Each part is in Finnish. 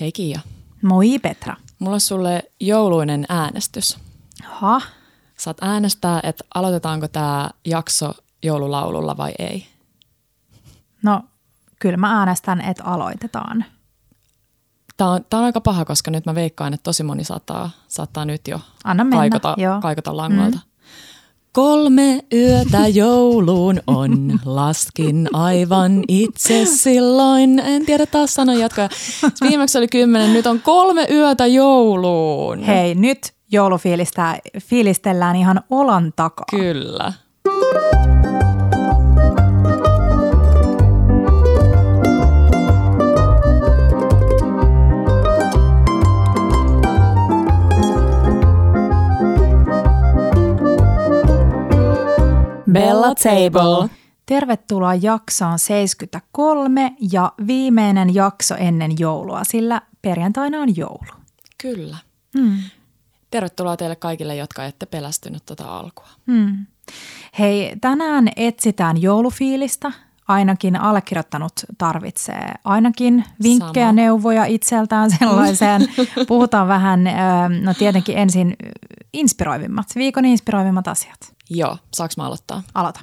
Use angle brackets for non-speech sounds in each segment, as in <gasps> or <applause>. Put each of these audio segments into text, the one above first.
Hei Kiia. Moi Petra. Mulla on sulle jouluinen äänestys. Ha? Saat äänestää, että aloitetaanko tämä jakso joululaululla vai ei. No, kyllä mä äänestän, että aloitetaan. Tämä on, tämä on aika paha, koska nyt mä veikkaan, että tosi moni saattaa, saattaa nyt jo Anna mennä, kaikota, joo. kaikota langoilta. Mm. Kolme yötä jouluun on, laskin aivan itse silloin. En tiedä taas sanoa jatkoja. Viimeksi oli kymmenen, nyt on kolme yötä jouluun. Hei, nyt joulufiilistä fiilistellään ihan olan takaa. Kyllä. Bella Table. Tervetuloa jaksoon 73 ja viimeinen jakso ennen joulua, sillä perjantaina on joulu. Kyllä. Mm. Tervetuloa teille kaikille, jotka ette pelästynyt tuota alkua. Mm. Hei, tänään etsitään joulufiilistä. Ainakin allekirjoittanut tarvitsee ainakin vinkkejä, Sama. neuvoja itseltään <laughs> sellaiseen. Puhutaan vähän, no tietenkin ensin inspiroivimmat, viikon inspiroivimmat asiat. Joo, saaks mä aloittaa? Aloita.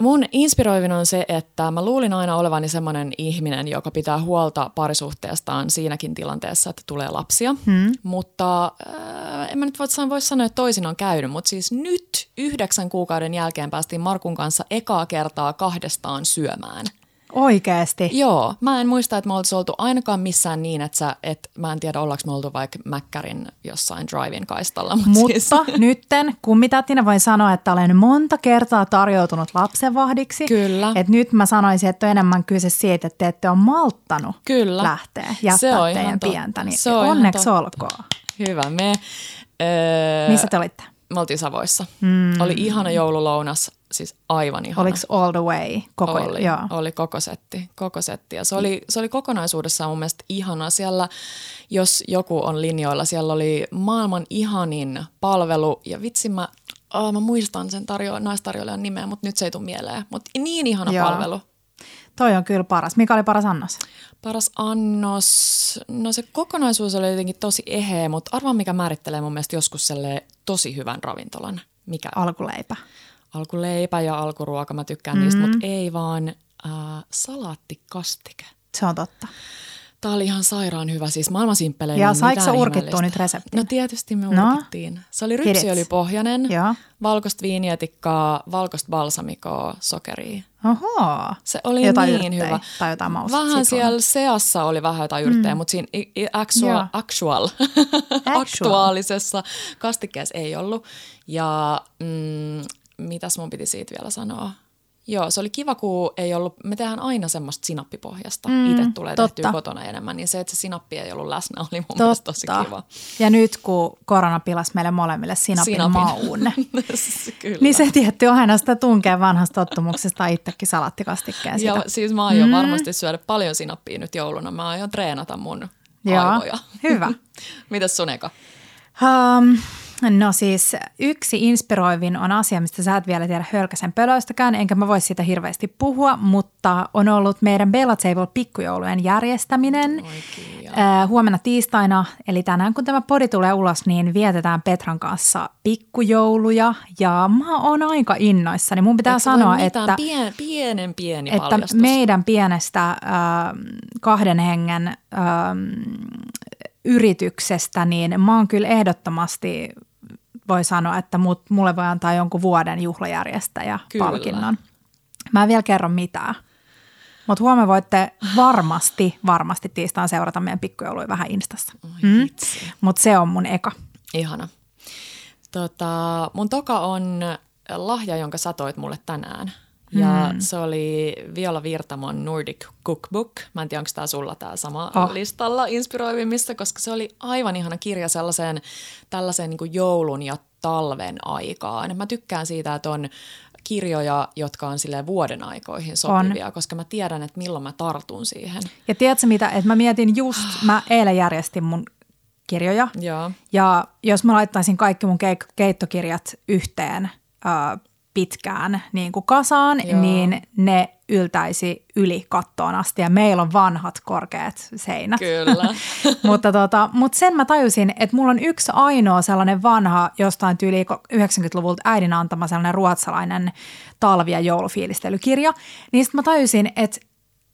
Mun inspiroivin on se, että mä luulin aina olevani semmoinen ihminen, joka pitää huolta parisuhteestaan siinäkin tilanteessa, että tulee lapsia. Hmm. Mutta äh, en mä nyt voi sanoa, voi sanoa, että toisin on käynyt, mutta siis nyt yhdeksän kuukauden jälkeen päästiin Markun kanssa ekaa kertaa kahdestaan syömään. Oikeesti. Joo, mä en muista, että me oltaisiin oltu ainakaan missään niin, että, sä, että mä en tiedä, ollaanko me oltu vaikka Mäkkärin jossain drive-in kaistalla. Mutta, siis, Mutta <laughs> nytten kummitätinä voin sanoa, että olen monta kertaa tarjoutunut lapsenvahdiksi. Kyllä. Et nyt mä sanoisin, että on enemmän kyse siitä, että te ette ole malttanut Kyllä. lähteä, jättää on teidän pientä. Niin Se on onneksi olkoon. Hyvä, me... Öö, Missä te olitte? Me oltiin Savoissa. Mm. Oli ihana joululounas, siis aivan ihana. Oliko all the way? Koko, oli, Joo. oli koko setti, koko setti. Ja se oli, se oli kokonaisuudessaan mun mielestä ihana. Siellä, jos joku on linjoilla, siellä oli maailman ihanin palvelu. Ja vitsi mä, oh, mä muistan sen tarjo, naistarjoilijan nimeä, mutta nyt se ei tule mieleen. Mutta niin ihana Joo. palvelu. Toi on kyllä paras. Mikä oli paras annos? Paras annos, no se kokonaisuus oli jotenkin tosi eheä, mutta arvaa mikä määrittelee mun mielestä joskus tosi hyvän ravintolan. Mikä? Alkuleipä. Alkuleipä ja alkuruoka, mä tykkään mm-hmm. niistä, mutta ei vaan äh, salaattikastike. Se on totta. Tämä oli ihan sairaan hyvä, siis maailman simppelein. Ja saiko mitään urkittua nyt reseptin? No tietysti me No. urkittiin. Se oli rypsiöljypohjainen, valkoista viinietikkaa, valkoista balsamikoa, sokeria. Oho. Se oli jotain niin yrttejä hyvä. Tai jotain mausta. Vähän siellä seassa oli vähän jotain yrttejä, mm. mutta siinä i- i- actual, <laughs> actual, aktuaalisessa kastikkeessa ei ollut. Ja mm, mitäs mun piti siitä vielä sanoa? Joo, se oli kiva, kun ei ollut, me tehdään aina semmoista sinappipohjasta. Mm, Itse tulee totta. tehtyä kotona enemmän, niin se, että se sinappi ei ollut läsnä, oli mun mielestä tosi kiva. Ja nyt kun korona pilasi meille molemmille sinapin, Sinapin. maun, <laughs> Kyllä. niin se tietty on aina sitä tunkea vanhasta tottumuksesta itsekin salaattikastikkeeseen sitä. ja siis mä aion mm. varmasti syödä paljon sinappia nyt jouluna. Mä aion treenata mun Joo, aivoja. hyvä. <laughs> Mitäs sun eka? Um, no siis yksi inspiroivin on asia, mistä sä et vielä tiedä hölkäsen pölöistäkään, enkä mä voi siitä hirveästi puhua, mutta on ollut meidän Bella Table pikkujoulujen järjestäminen. Oikein. Äh, huomenna tiistaina, eli tänään kun tämä podi tulee ulos, niin vietetään Petran kanssa pikkujouluja ja mä oon aika innoissani. Mun pitää Eikö voi sanoa, että, Pien, pienen pieni että paljastus. meidän pienestä äh, kahden hengen äh, yrityksestä, niin mä oon kyllä ehdottomasti, voi sanoa, että mut, mulle voi antaa jonkun vuoden juhlajärjestäjä Kyllä. palkinnon. Mä en vielä kerro mitään. Mutta huomenna voitte varmasti, varmasti tiistaan seurata meidän pikkujouluja vähän Instassa. Vitsi. Mutta se on mun eka. Ihana. Tota, mun toka on lahja, jonka sä toit mulle tänään. Ja mm. se oli Viola Virtamon Nordic Cookbook. Mä en tiedä, onko tämä sulla tämä sama Oh. listalla inspiroivimmista, koska se oli aivan ihana kirja sellaiseen tällaiseen niin joulun ja talven aikaan. Mä tykkään siitä, että on kirjoja, jotka on sille vuoden aikoihin sopivia, on. koska mä tiedän, että milloin mä tartun siihen. Ja tiedätkö mitä, että mä mietin just, <gasps> mä eilen järjestin mun kirjoja. Joo. Ja jos mä laittaisin kaikki mun keik- keittokirjat yhteen äh, pitkään niin kuin kasaan, Joo. niin ne yltäisi yli kattoon asti ja meillä on vanhat korkeat seinät. Kyllä. <laughs> mutta, tota, mutta sen mä tajusin, että mulla on yksi ainoa sellainen vanha jostain tyyli 90-luvulta äidin antama sellainen ruotsalainen talvi- ja joulufiilistelykirja. Niin sitten mä tajusin, että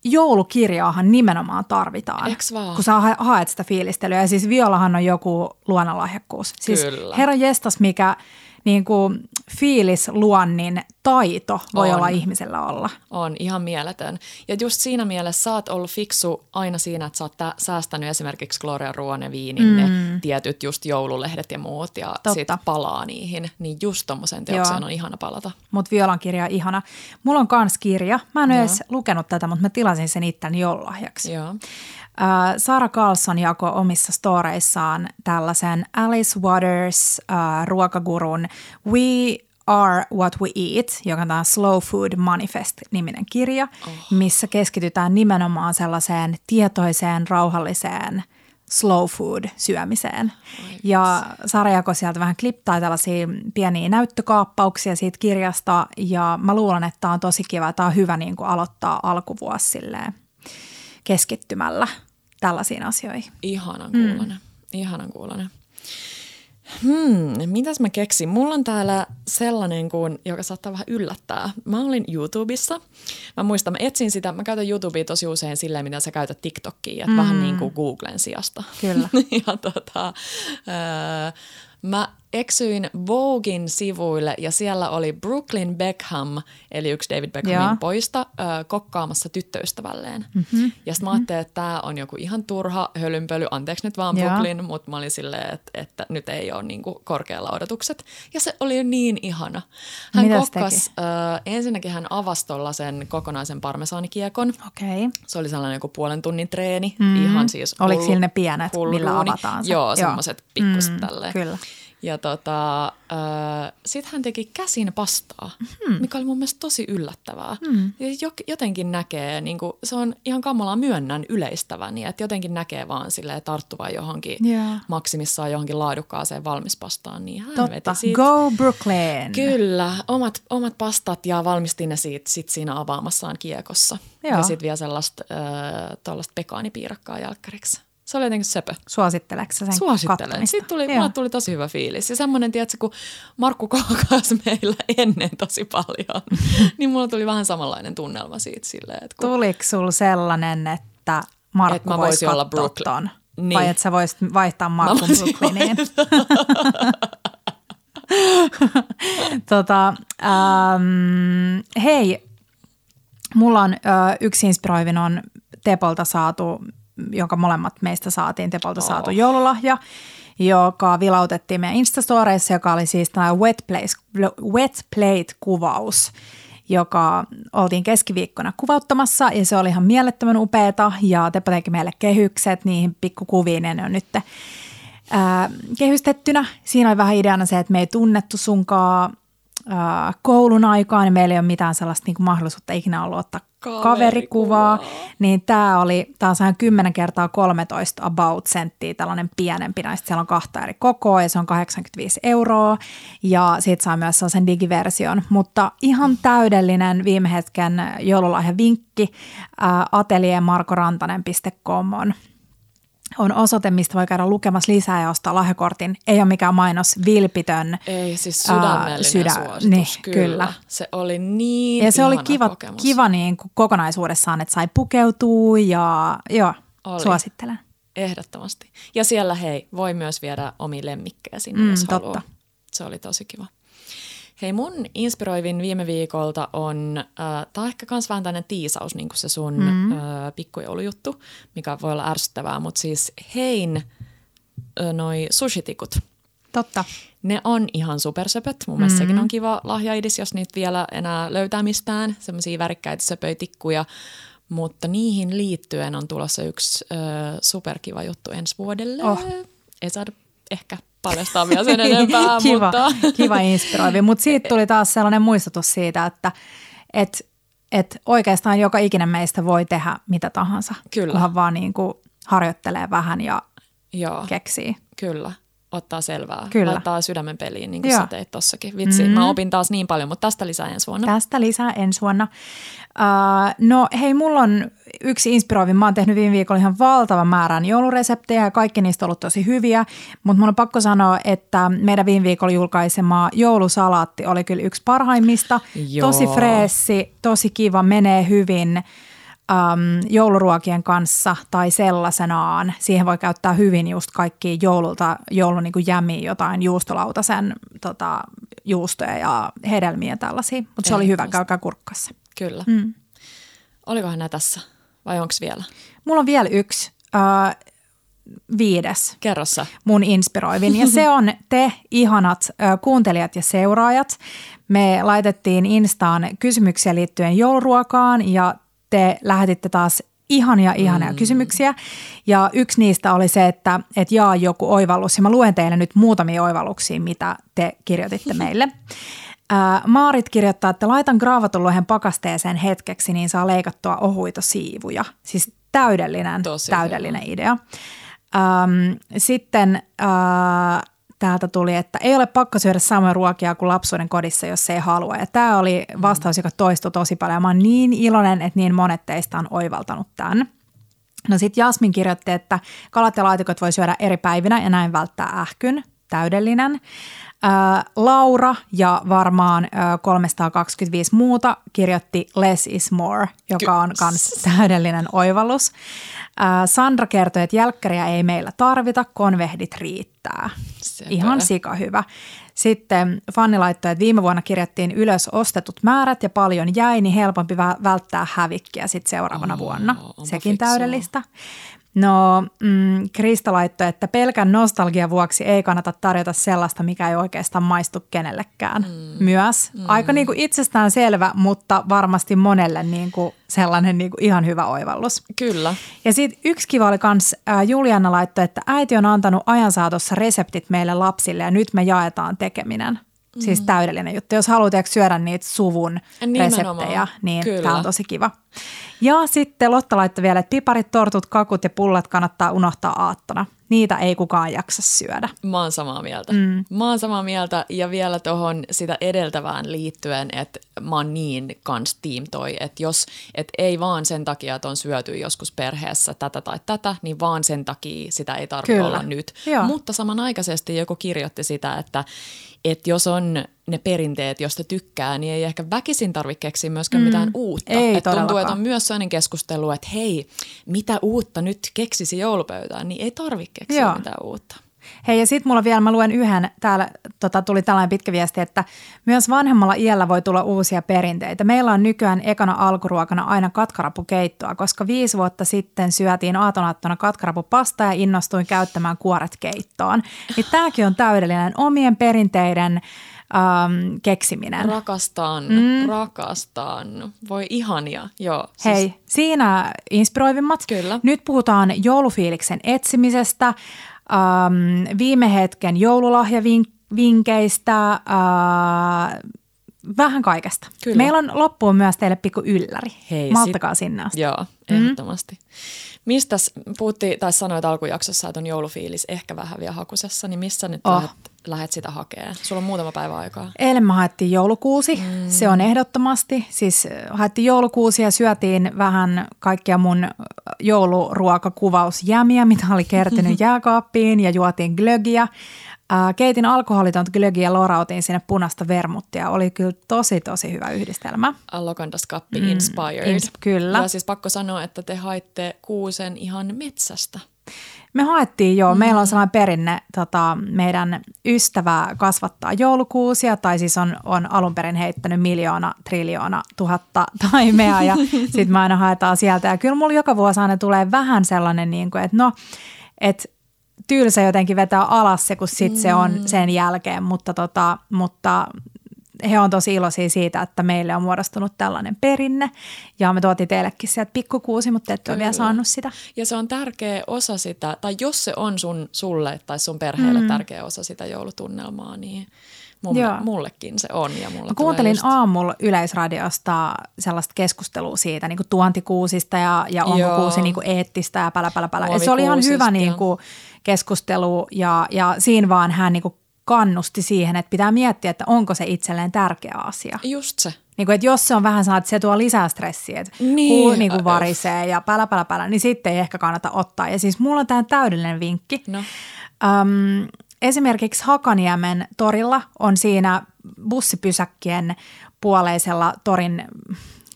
joulukirjaahan nimenomaan tarvitaan. Eks vaan? Kun sä ha- haet sitä fiilistelyä. Ja siis violahan on joku luonnonlahjakkuus. Siis Kyllä. herra jestas, mikä niin kuin fiilisluonnin taito voi On. olla ihmisellä olla. On ihan mieletön. Ja just siinä mielessä sä oot ollut fiksu aina siinä, että sä oot tä- säästänyt esimerkiksi Gloria Ruoan ja Viinin mm. ne tietyt just joululehdet ja muut ja Totta. sit palaa niihin. Niin just tommoseen teokseen Joo. on ihana palata. Mutta Violan kirja on ihana. Mulla on kans kirja. Mä en Joo. edes lukenut tätä, mutta mä tilasin sen itteni joululahjaksi. Joo. Äh, Sara Carlson jakoi omissa storeissaan tällaisen Alice Waters äh, ruokagurun We Are What We Eat, joka on tämä Slow Food Manifest-niminen kirja, oh. missä keskitytään nimenomaan sellaiseen tietoiseen, rauhalliseen slow food syömiseen. Ja Sara jakoi sieltä vähän klip tai tällaisia pieniä näyttökaappauksia siitä kirjasta ja mä luulen, että tämä on tosi kiva. Tämä on hyvä niin kuin aloittaa alkuvuosi silleen keskittymällä tällaisiin asioihin. Ihanan kuulonen. Mm. Ihanan kuulonen. Hmm, mitäs mä keksin? Mulla on täällä sellainen kuin, joka saattaa vähän yllättää. Mä olin YouTubessa. Mä muistan, mä etsin sitä. Mä käytän YouTubea tosi usein silleen, mitä sä käytät TikTokia. Että mm. vähän niin kuin Googlen sijasta. Kyllä. <laughs> ja tota, öö, mä eksyin Voguein sivuille ja siellä oli Brooklyn Beckham, eli yksi David Beckhamin Joo. poista, öö, kokkaamassa tyttöystävälleen. Mm-hmm. Ja sitten mä ajattelin, että tämä on joku ihan turha hölynpöly, anteeksi nyt vaan Joo. Brooklyn, mutta mä olin silleen, että, että nyt ei ole niinku korkealla odotukset. Ja se oli niin ihana. Hän Mitä se kokkas, öö, ensinnäkin hän avasi sen kokonaisen parmesaanikiekon. Okei. Okay. Se oli sellainen joku puolen tunnin treeni, mm. ihan siis Oliko hullu- sillä ne pienet, hullu millä avataan se? Joo, Joo. semmoiset pikkuset Mm, tälleen. kyllä. Ja tota, äh, sitten hän teki käsin pastaa, hmm. mikä oli mun mielestä tosi yllättävää. Jo, jotenkin näkee, niin kuin, se on ihan kamalaa myönnän yleistäväni, että jotenkin näkee vaan silleen tarttuvan johonkin Joo. maksimissaan johonkin laadukkaaseen valmispastaan. Niin hän Totta. veti siitä. Go Brooklyn. Kyllä, omat, omat pastat ja valmistin ne siitä, sit siinä avaamassaan kiekossa. Joo. Ja sitten vielä sellaista äh, pekaanipiirakkaa jälkkäriksi. Se oli jotenkin söpö. Suositteleeko sä sen Suosittelen. kattomista? Sitten tuli, Joo. mulle tuli tosi hyvä fiilis. Ja semmoinen, tiedätkö, kun Markku kokas <laughs> meillä ennen tosi paljon, <laughs> niin mulla tuli vähän samanlainen tunnelma siitä silleen, että kun, Tuliko sul sellainen, että Markku Et mä voisi olla Brooklyn. ton? Niin. Vai että sä voisit vaihtaa Markun Brooklyniin? <laughs> tota, ähm, hei, mulla on ö, yksi inspiroivin on Tepolta saatu, jonka molemmat meistä saatiin Tepolta Oh. saatu joululahja, joka vilautettiin meidän Instastoreissa, joka oli siis tämä wet, place, wet plate-kuvaus, joka oltiin keskiviikkona kuvauttamassa ja se oli ihan mielettömän upeeta ja Teppo teki meille kehykset niihin pikkukuviin ja ne on nyt ää, kehystettynä. Siinä oli vähän ideana se, että me ei tunnettu sunkaan koulun aikaan ja meillä ei ole mitään sellaista niin kuin mahdollisuutta ikinä ollut ottaa kaverikuvaa. Kaverikuvaa. Niin tämä oli taas ihan 10 kertaa 13 about senttiä, tällainen pienempi. Näistä siellä on kahta eri kokoa ja se on 85 euroa. Ja siitä saa myös sellaisen digiversion. Mutta ihan täydellinen viime hetken joululahja vinkki. Ää, ateliermarkorantanen.com on on osoite, mistä voi käydä lukemassa lisää ja ostaa lahjakortin. Ei ole mikään mainos, vilpitön. ei siis sydämellinen sydä- suositus, niin, kyllä. kyllä. Se oli niin Ja se oli kiva, kokemus. kiva niin kuin kokonaisuudessaan, että sai pukeutua ja joo, Oli. suosittelen. Ehdottomasti. Ja siellä hei, voi myös viedä omia lemmikkejä sinne, Mm, jos totta. haluaa. Se oli tosi kiva. Hei, mun inspiroivin viime viikolta on, äh, tämä on ehkä kans vähän tämmöinen tiisaus, niin kuin se sun mm. äh, pikkujoulujuttu, mikä voi olla ärsyttävää, mutta siis hein äh, noi sushitikut. Totta. Ne on ihan supersöpöt. Mun mielestä sekin on kiva lahjaidis, jos niitä vielä enää löytää mistään. Semmoisia värikkäitä söpöitikkuja. Mutta niihin liittyen on tulossa yksi ö, superkiva juttu ensi vuodelle. Oh. Ei saada ehkä paljastaa vielä sen enempää, <laughs> kiva, mutta... kiva inspiroivi. Mutta siitä tuli taas sellainen muistutus siitä, että et, et oikeastaan joka ikinen meistä voi tehdä mitä tahansa. Kyllä. Kunhan vaan niin kuin harjoittelee vähän ja Joo, keksii. kyllä. Ottaa selvää. Kyllä. Laittaa sydämen peliin, niin kuin Joo. sä teit tossakin. Vitsi, mm-hmm. mä opin taas niin paljon, mutta tästä lisää ensi vuonna. Tästä lisää ensi vuonna. Uh, no hei, mulla on yksi inspiroivin. Mä oon tehnyt viime viikolla ihan valtavan määrän joulureseptejä ja kaikki niistä on ollut tosi hyviä. Mutta mun on pakko sanoa, että meidän viime viikolla julkaisema joulusalaatti oli kyllä yksi parhaimmista. Joo. Tosi freessi, tosi kiva, menee hyvin um, jouluruokien kanssa tai sellaisenaan. Siihen voi käyttää hyvin just kaikki joululta, joulun niin kuin jämiä, jotain juustolautasen tota, juustoja ja hedelmiä ja tällaisia. Mutta se oli hyvä, käykää kurkkassa. Kyllä. Mm. Olikohan nämä tässä vai onko vielä? Mulla on vielä yksi, äh, viides Kerro sä. mun inspiroivin. Ja se on te ihanat äh, kuuntelijat ja seuraajat. Me laitettiin Instaan kysymyksiä liittyen jouluruokaan ja te lähetitte taas ihania, ihania mm. kysymyksiä. Ja yksi niistä oli se, että, että jaa joku oivallus. Ja mä luen teille nyt muutamia oivalluksia, mitä te kirjoititte <laughs> meille. Ää, Maarit kirjoittaa, että laitan graavatun lohen pakasteeseen hetkeksi, niin saa leikattua ohuita siivuja. Siis täydellinen, Tosi täydellinen idea. Ähm, sitten äh, täältä tuli, että ei ole pakko syödä samoja ruokia kuin lapsuuden kodissa, jos ei halua. Ja tämä oli vastaus, joka toistui tosi paljon. Mä oon niin iloinen, että niin monet teistä on oivaltanut tämän. No sitten Jasmin kirjoitti, että kalat ja laatikot voi syödä eri päivinä ja näin välttää ähkyn. Täydellinen. Laura ja varmaan ää, 325 muuta kirjoitti Less is more, joka on myös täydellinen oivallus. Sandra kertoi, että jälkkäriä ei meillä tarvita, konvehdit riittää. Sepä. Ihan sika hyvä. Sitten Fanni laittoi, että viime vuonna kirjattiin ylös ostetut määrät ja paljon jäi, niin helpompi vä- välttää hävikkiä sitten seuraavana Oo, vuonna. Sekin fiksua. täydellistä. No, mm, Krista laittoi, että pelkän nostalgian vuoksi ei kannata tarjota sellaista, mikä ei oikeastaan maistu kenellekään. Mm. Myös. Mm. Aika niin kuin itsestään selvä, mutta varmasti monelle niin kuin sellainen niin kuin ihan hyvä oivallus. Kyllä. Ja sitten yksi kiva oli kans, ää, Juliana laittoi, että äiti on antanut ajan saatossa reseptit meille lapsille ja nyt me jaetaan tekeminen. Mm. Siis täydellinen juttu. Jos haluat syödä niitä suvun Nimenomaan. reseptejä, niin Kyllä. tämä on tosi kiva. Ja sitten Lotta laittoi vielä, että piparit, tortut, kakut ja pullat kannattaa unohtaa aattona. Niitä ei kukaan jaksa syödä. Mä oon samaa mieltä. Mm. Mä oon samaa mieltä ja vielä tuohon sitä edeltävään liittyen, että mä oon niin kans team toi, että jos et ei vaan sen takia, että on syöty joskus perheessä tätä tai tätä, niin vaan sen takia sitä ei tarvitse olla nyt. Joo. Mutta samanaikaisesti joku kirjoitti sitä, että, että jos on ne perinteet, josta tykkää, niin ei ehkä väkisin tarvitse keksiä myöskään mm. mitään uutta. Ei Et tuntuu, että on myös sellainen keskustelu, että hei, mitä uutta nyt keksisi joulupöytään, niin ei tarvitse keksiä Joo. mitään uutta. Hei ja sitten mulla vielä, mä luen yhden, täällä tota, tuli tällainen pitkä viesti, että myös vanhemmalla iällä voi tulla uusia perinteitä. Meillä on nykyään ekana alkuruokana aina katkarapukeittoa, koska viisi vuotta sitten syötiin aatonaattona katkarapupasta ja innostuin käyttämään kuoret keittoon. Niin tämäkin on täydellinen omien perinteiden ähm, keksiminen. Rakastan, mm. rakastan. Voi ihania, joo. Siis Hei, siinä inspiroivimmat. Kyllä. Nyt puhutaan joulufiiliksen etsimisestä, ähm, viime hetken joululahjavinkkeistä, äh, vähän kaikesta. Kyllä. Meillä on loppuun myös teille pikku ylläri. Hei, Malttakaa sinne asti. Joo, ehdottomasti. Mistäs puhuttiin, tai sanoit alkujaksossa, että on joulufiilis ehkä vähän vielä hakusessa, niin missä nyt oh. lähdet, lähdet sitä hakemaan? Sulla on muutama päivä aikaa. Eilen me haettiin joulukuusi, mm. se on ehdottomasti. Siis äh, haettiin joulukuusi ja syötiin vähän kaikkia mun jouluruokakuvausjämiä, <laughs> mitä oli kertynyt <laughs> jääkaappiin ja juotiin glögiä. Äh, Keitin alkoholitonta glögiä ja lorautin sinne punaista vermuttia. Oli kyllä tosi, tosi hyvä yhdistelmä. Lokandas Kappi mm, Inspired. ins- kyllä. Ja siis pakko sanoa, että te haitte kuusen ihan metsästä. Me haettiin joo, mm. meillä on sellainen perinne, tota, meidän ystävä kasvattaa joulukuusia, tai siis on, on alun perin heittänyt miljoona, triljoona, tuhatta <laughs> taimea, ja sitten me aina haetaan sieltä. Ja kyllä mulla joka vuosi aina tulee vähän sellainen, niin kuin, että no, että tylsä jotenkin vetää alas se, kun sitten se on sen jälkeen, mutta, tota, mutta he on tosi iloisia siitä, että meille on muodostunut tällainen perinne, ja me tuotiin teillekin sieltä pikkukuusi, mutta ette ole vielä saanut sitä. Ja se on tärkeä osa sitä, tai jos se on sun, sulle tai sun perheelle mm. tärkeä osa sitä joulutunnelmaa, niin Mun, Joo. mullekin se on ja mulle Mä kuuntelin just... aamulla Yleisradiosta sellaista keskustelua siitä niin kuin tuontikuusista ja, ja onko Joo. kuusi niin kuin eettistä ja pälä, pälä, pälä. Ja se oli ihan hyvä niin kuin, keskustelu ja, ja siinä vaan hän niin kuin kannusti siihen, että pitää miettiä, että onko se itselleen tärkeä asia. Just se. Niin kuin, että jos se on vähän sellainen, että se tuo lisää stressiä, että Niin. kuu niin kuin varisee ja pälä, pälä, pälä, niin sitten ei ehkä kannata ottaa. Ja siis mulla on tämä täydellinen vinkki. No. Öm, esimerkiksi Hakaniemen torilla on siinä bussipysäkkien puoleisella torin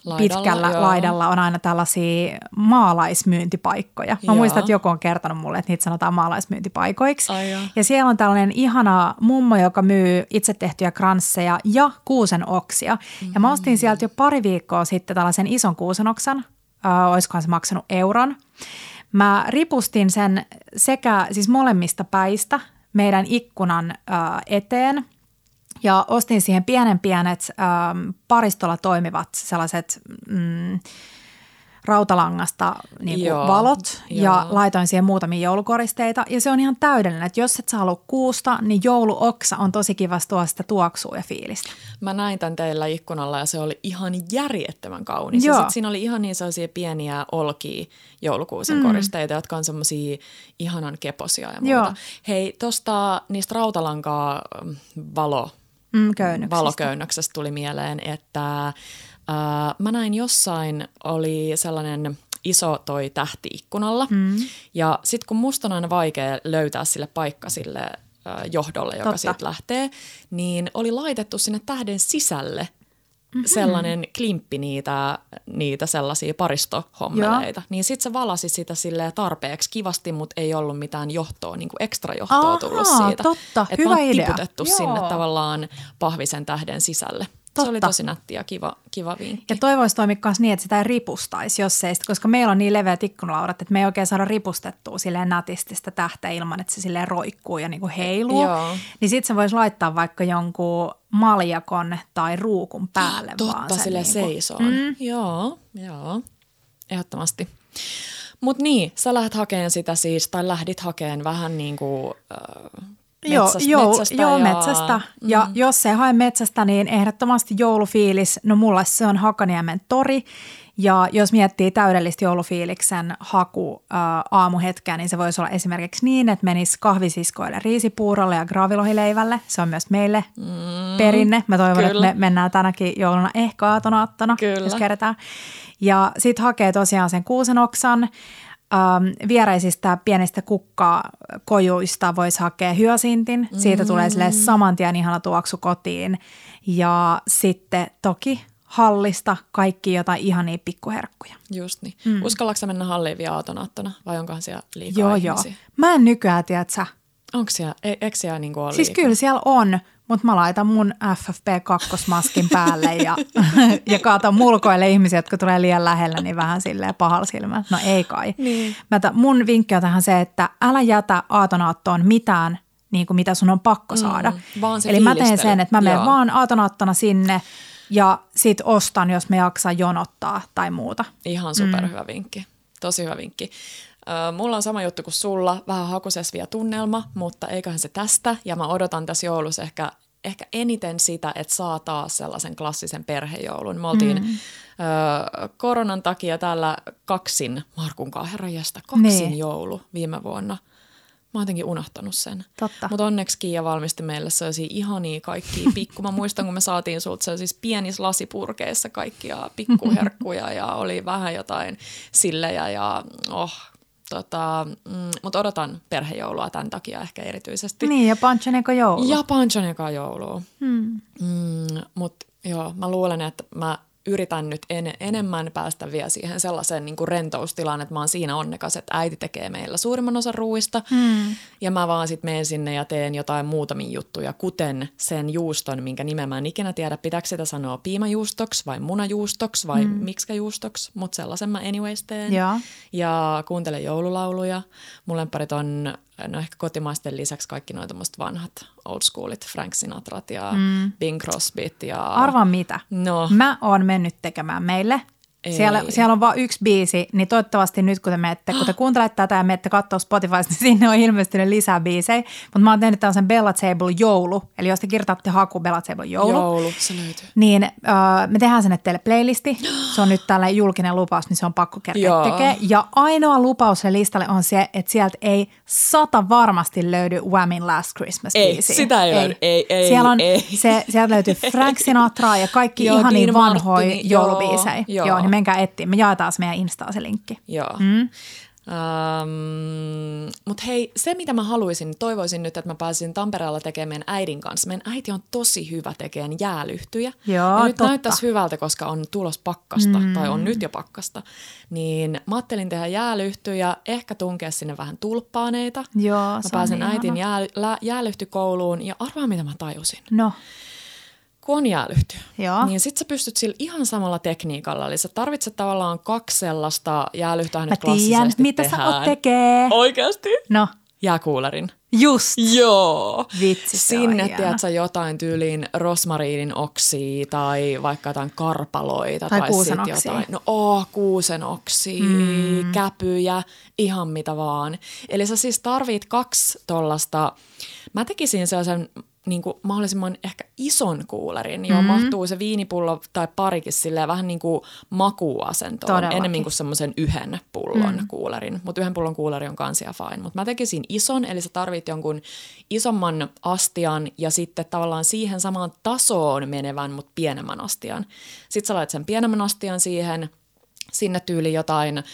Laidalla, pitkällä joo. laidalla on aina tällaisia maalaismyyntipaikkoja. Mä Joo. muistan, että joku on kertonut mulle, että niitä sanotaan maalaismyyntipaikoiksi. Ai joo. ja siellä on tällainen ihana mummo, joka myy itse tehtyjä kransseja ja kuusen oksia. Mm. Ja mä ostin sieltä jo pari viikkoa sitten tällaisen ison kuusenoksan. Äh, olisikohan se maksanut euron. Mä ripustin sen sekä siis molemmista päistä meidän ikkunan äh, eteen ja ostin siihen pienen pienet ähm, paristolla toimivat sellaiset mm, rautalangasta niin kuin Joo, valot ja joo. laitoin siihen muutamia joulukoristeita. Ja se on ihan täydellinen, että jos et sä halua kuusta, niin jouluoksa on tosi kiva tuoda sitä tuoksua ja fiilistä. Mä näin tämän teillä ikkunalla ja se oli ihan järjettömän kaunis. Joo. Ja sit siinä oli ihan niin sellaisia pieniä olkia joulukuusen mm. koristeita, jotka on semmoisia ihanan keposia ja muuta. Joo. Hei, tosta niistä rautalankaa mm, valo, Mm, valoköynnöksestä tuli mieleen, että äh, mä näin jossain oli sellainen iso toi tähti ikkunalla. Mm. Ja sitten kun musta on aina vaikea löytää sille paikka sille äh, johdolle, joka Totta. siitä lähtee, niin oli laitettu sinne tähden sisälle mm-hmm. sellainen klimppi niitä, niitä sellaisia paristohommeleita. Niin sitten se valasi sitä silleen tarpeeksi kivasti, mutta ei ollut mitään johtoa, niin kuin ekstra johtoa Ahaa, tullut siitä. totta. Että Hyvä idea. tiputettu Joo. sinne tavallaan pahvisen tähden sisälle. Totta. Se oli tosi nätti ja kiva, kiva vinkki. Ja toi voisi toimia myös niin, että sitä ei ripustaisi, jos ei, koska meillä on niin leveät ikkunalaudat, että me ei oikein saada ripustettua silleen nätisti sitä tähteä ilman, että se silleen roikkuu ja niinku heiluu. Joo. Niin sitten se voisi laittaa vaikka jonkun maljakon tai ruukun päälle vaan Totta, sille niinku. seisoon. Mm. Joo, joo, ehdottomasti. Mutta niin, sä lähdet hakemaan sitä siis, tai lähdit hakemaan vähän niin kuin äh, metsästä, joo, metsästä. joo ja, metsästä. Ja mm. jos ei hae metsästä, niin ehdottomasti joulufiilis. No mulle se on Hakaniemen tori. Ja jos miettii täydellistä joulufiiliksen haku ää, aamuhetkeä, niin se voisi olla esimerkiksi niin, että menisi kahvisiskoille riisipuurolle ja graavilohileivälle. Se on myös meille mm, perinne. Mä toivon, kyllä. että me mennään tänäkin jouluna ehkä aatonaattona, Kyllä. jos kerätään. Ja sitten hakee tosiaan sen kuusenoksan. Ähm, viereisistä pienistä kukkakojuista voisi hakea hyasintin. Siitä tulee sille saman tien ihana tuoksu kotiin. Ja sitten toki hallista kaikki jotain ihania pikkuherkkuja. Just niin. Mm. Uskallatko mennä halliin vielä aatonaattona vai onkohan siellä liikaa Joo, joo. ihmisiä? Mä en nykyään, tiedät sä. Onko siellä, e- eikö siellä niin ole Siis liikaa? kyllä siellä on, mutta mä laitan mun FFP2-maskin päälle ja, <laughs> ja kaatan mulkoille ihmisiä, jotka tulee liian lähellä, niin vähän silleen pahalla silmällä. No ei kai. Niin. Mä ta, mun vinkki on tähän se, että älä jätä aatonaattoon mitään, niin kuin mitä sun on pakko saada. Mm, vaan se Eli mä teen sen, että mä menen Joo. vaan aatonaattona sinne ja sit ostan, jos me jaksaa jonottaa tai muuta. Ihan superhyvä mm. vinkki. Tosi hyvä vinkki. Mulla on sama juttu kuin sulla, vähän hakusesvia tunnelma, mutta eiköhän se tästä. Ja mä odotan tässä joulussa ehkä, ehkä eniten sitä, että saa taas sellaisen klassisen perhejoulun. Me oltiin mm. ö, koronan takia täällä kaksin, Markun kanssa, herranjesta, kaksin Niin. joulu viime vuonna. Mä oon jotenkin unohtanut sen. Totta. Mutta onneksi Kiia valmisti meille sellaisia ihania kaikki <laughs> pikku. Mä muistan, kun me saatiin sulta sellaisissa pienissä lasipurkeissa kaikkia pikkuherkkuja ja oli vähän jotain sillejä ja oh, tota, mm, mutta odotan perhejoulua tämän takia ehkä erityisesti. Niin, ja Panchaneko joulu. Ja Panchon eka joulua. Hmm. Mm, Mutta joo, mä luulen, että mä yritän nyt en, enemmän päästä vielä siihen sellaiseen niin kuin rentoustilaan, että mä oon siinä onnekas, että äiti tekee meillä suurimman osan ruuista. Hmm. Ja mä vaan sitten menen sinne ja teen jotain muutamia juttuja, kuten sen juuston, minkä nimen mä en ikinä tiedä, pitääkö sitä sanoa piimajuustoksi vai munajuustoksi vai mm. miksikäjuustoksi, mutta sellaisen mä anyways teen. Joo. Ja kuuntelen joululauluja. Mun lempparit on, no ehkä kotimaisten lisäksi kaikki noita vanhat old schoolit, Frank Sinatrat ja mm. Bing Crosbyt ja... Arvaa mitä? No, Mä oon mennyt tekemään meille Ei. Siellä, siellä on vain yksi biisi, niin toivottavasti nyt kun te, menette, kun te <gasps> kuuntelette tätä ja menette katsoa Spotifysta, niin sinne on ilmestynyt lisää biisejä. Mutta mä oon tehnyt tällaisen Bella Table joulu, eli jos te kirjoitatte haku Bella Table joulu, Joulu, se löytyy. niin äh, me tehdään sinne teille playlisti. <gasps> Se on nyt tällä julkinen lupaus, niin se on pakko kerkeä Joo. tekee. Ja ainoa lupaus se listalle on se, että sieltä ei sata varmasti löydy Whammin Last Christmas Ei, sitä ei löydy. Ei, ei, Siellä on, ei. Se, sieltä löytyy Frank Sinatra ja kaikki ihan niin vanhoja Martini, joo, joulubiisejä. joo. Joo, niin menkää etsiä. Me jaetaan se meidän Instaan se linkki. Joo. Mm. Um, Mutta hei, se mitä mä haluaisin, toivoisin nyt, että mä pääsisin Tampereella tekemään äidin kanssa. Meidän äiti on tosi hyvä tekemään jäälyhtyjä. Joo, ja nyt totta. näyttäisi hyvältä, koska on tulos pakkasta, mm. tai on nyt jo pakkasta. Niin mä ajattelin tehdä jäälyhtyjä, ehkä tunkea sinne vähän tulppaaneita. Joo, Mä pääsen niin äitin jää, jäälyhtykouluun ja arvaa mitä mä tajusin. No, Kun on jäälyhty, Joo. niin sit sä pystyt sillä ihan samalla tekniikalla. Eli sä tarvitset tavallaan kaksi sellaista jäälyhtyä mä tiedän, mitä sä oot tekee. Oikeasti? No, Jääkuulerin. just. Joo. Vitsi, Sinne hieno. tiedät sä jotain tyyliin rosmariinin oksia tai vaikka jotain karpaloita. Tai sit kuusenoksia. jotain. No oh, kuusenoksia, mm. käpyjä, ihan mitä vaan. Eli sä siis tarvit kaksi tollasta, mä tekisin sellaisen niin kuin mahdollisimman ehkä ison kuulerin, johon mm. mahtuu se viinipullo tai parikin silleen vähän niin kuin makuuasentoon, Todellakin. enemmän kuin semmoisen yhden pullon mm. kuulerin. Mutta yhden pullon kuuleri on kansia fine. Mutta mä tekisin ison, eli sä tarvit jonkun isomman astian ja sitten tavallaan siihen samaan tasoon menevän, mutta pienemmän astian. Sitten sä laitat sen pienemmän astian siihen, sinne tyyli jotain äh,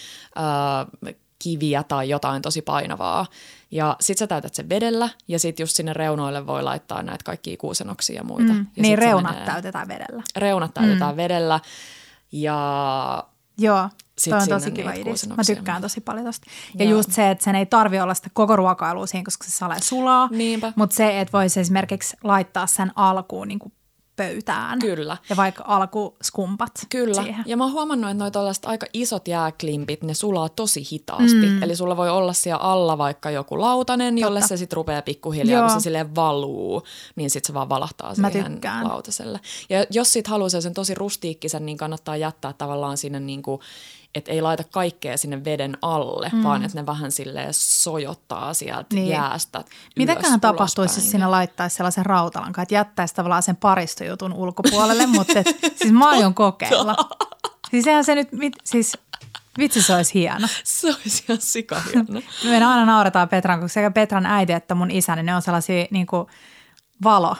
kiviä tai jotain tosi painavaa. Ja sit sä täytät sen vedellä ja sit just sinne reunoille voi laittaa näitä kaikkia kuusenoksia ja muita. Mm, ja niin reunat menee- täytetään vedellä. Reunat täytetään mm. vedellä ja Joo, Sit toi on tosi kiva idea. Mä tykkään tosi paljon tosta. Ja Joo. just se, että sen ei tarvi olla sitä koko ruokailua siinä, koska se salee sulaa. Niinpä. Mutta se, että voisi esimerkiksi laittaa sen alkuun niin kuin pöytään. Kyllä. Ja vaikka alkuskumpat Kyllä. siihen. Ja mä oon huomannut, että noi tollaiset aika isot jääklimpit, ne sulaa tosi hitaasti. Mm. Eli sulla voi olla siellä alla vaikka joku lautanen, jolle se sitten rupeaa pikkuhiljaa, Joo. kun se silleen valuu, niin sitten se vaan valahtaa Mä siihen tykkään. lautaselle. Ja jos sit haluaa sen tosi rustiikkisen, niin kannattaa jättää tavallaan sinne niinku, että ei laita kaikkea sinne veden alle, mm. vaan että ne vähän silleen sojottaa sieltä Niin. jäästä Mitäköhän tapahtuisi, jos sinne laittaisi sellaisen rautalankan, että jättäisi tavallaan sen paristojutun ulkopuolelle, mutta et, siis mä aion kokeilla. Siis eihän se nyt, mit, siis vitsi se olisi hieno. Se olisi ihan sikahieno. <laughs> Me aina nauretaan Petran, kun sekä Petran äiti että mun isä, niin ne on sellaisia niin kuin valo.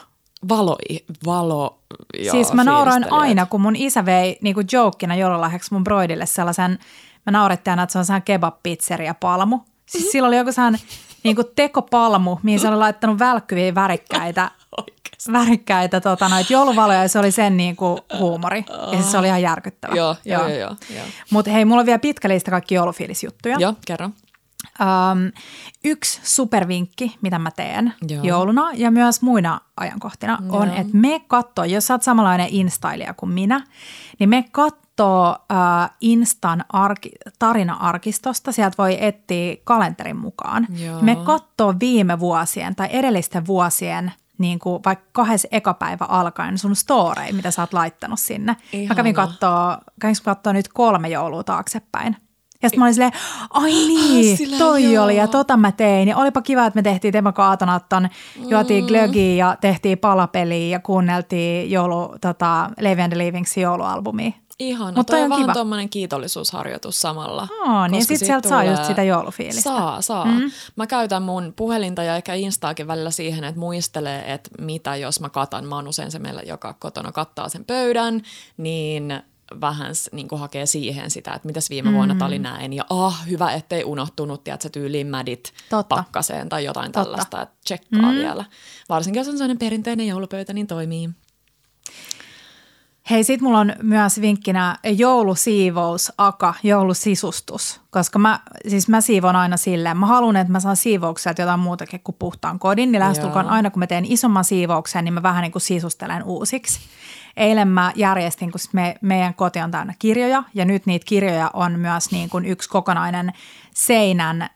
Valo, valo, joo, siis mä nauroin aina, kun mun isä vei niin kuin jokina joululahjaksi mun broidille sellaisen, mä naurettiin aina, että se on sellainen kebab-pizzeria palmu. Siis sillä oli joku sellainen niin kuin tekopalmu, mihin se oli laittanut välkkyviä värikkäitä, <laughs> Oikeasti. värikkäitä tota, noita jouluvaloja ja se oli sen niin kuin huumori. Ja siis se oli ihan järkyttävä. Joo, joo, joo, joo, joo. Mutta hei, mulla on vielä pitkä lista kaikki joulufiilisjuttuja. Joo, kerro. Um, yksi supervinkki, mitä mä teen Joo. jouluna ja myös muina ajankohtina, on, Joo. että me kattoo, jos sä oot samanlainen instailija kuin minä, niin me kattoo uh, Instan arki, tarina-arkistosta, sieltä voi etsiä kalenterin mukaan. Joo. Me kattoo viime vuosien tai edellisten vuosien niin kuin vaikka kahdessa ekapäivä alkaen sun storei, mitä sä oot laittanut sinne. Mä kävin Ihana. kattoo, kävin kattoo nyt kolme joulua taaksepäin. Ja sitten mä olin silleen, ai niin, sillä toi joo. oli ja tota mä tein. Ja olipa kiva, että me tehtiin Temo Kaatonatton, juotiin Mm. glögiä ja tehtiin palapeliä ja kuunneltiin joulu, tota, Levi and the Leavingsin joulualbumia. Ihana. Mut toi on on vähän tuommoinen kiitollisuusharjoitus samalla. Niin koska sit siitä sieltä saa just tulee- sitä joulufiilistä. Saa, saa. Mm. Mä käytän mun puhelinta ja ehkä Instaakin välillä siihen, että muistelee, että mitä jos mä katan. Mä oon usein se meillä, joka kotona kattaa sen pöydän, niin vähän niin kuin hakee siihen sitä, että mitäs viime vuonna mm. tää oli näin. Ja ah, hyvä, ettei unohtunut, tiedät sä tyyliin mädit Totta. pakkaseen tai jotain Totta. tällaista, että tsekkaa mm. vielä. Varsinkin jos on sellainen perinteinen joulupöytä, niin toimii. Hei, sit mulla on myös vinkkinä joulusiivous, aka, joulusisustus. Koska mä, siis mä siivon aina silleen, mä haluan, että mä saan siivoukselta jotain muutakin kuin puhtaan kodin. Niin lähestulkoon aina, kun mä teen isomman siivouksen, niin mä vähän niin kuin sisustelen uusiksi. Eilen mä järjestin, kun me, meidän koti on täynnä kirjoja ja nyt niitä kirjoja on myös niin kuin yksi kokonainen seinän äh,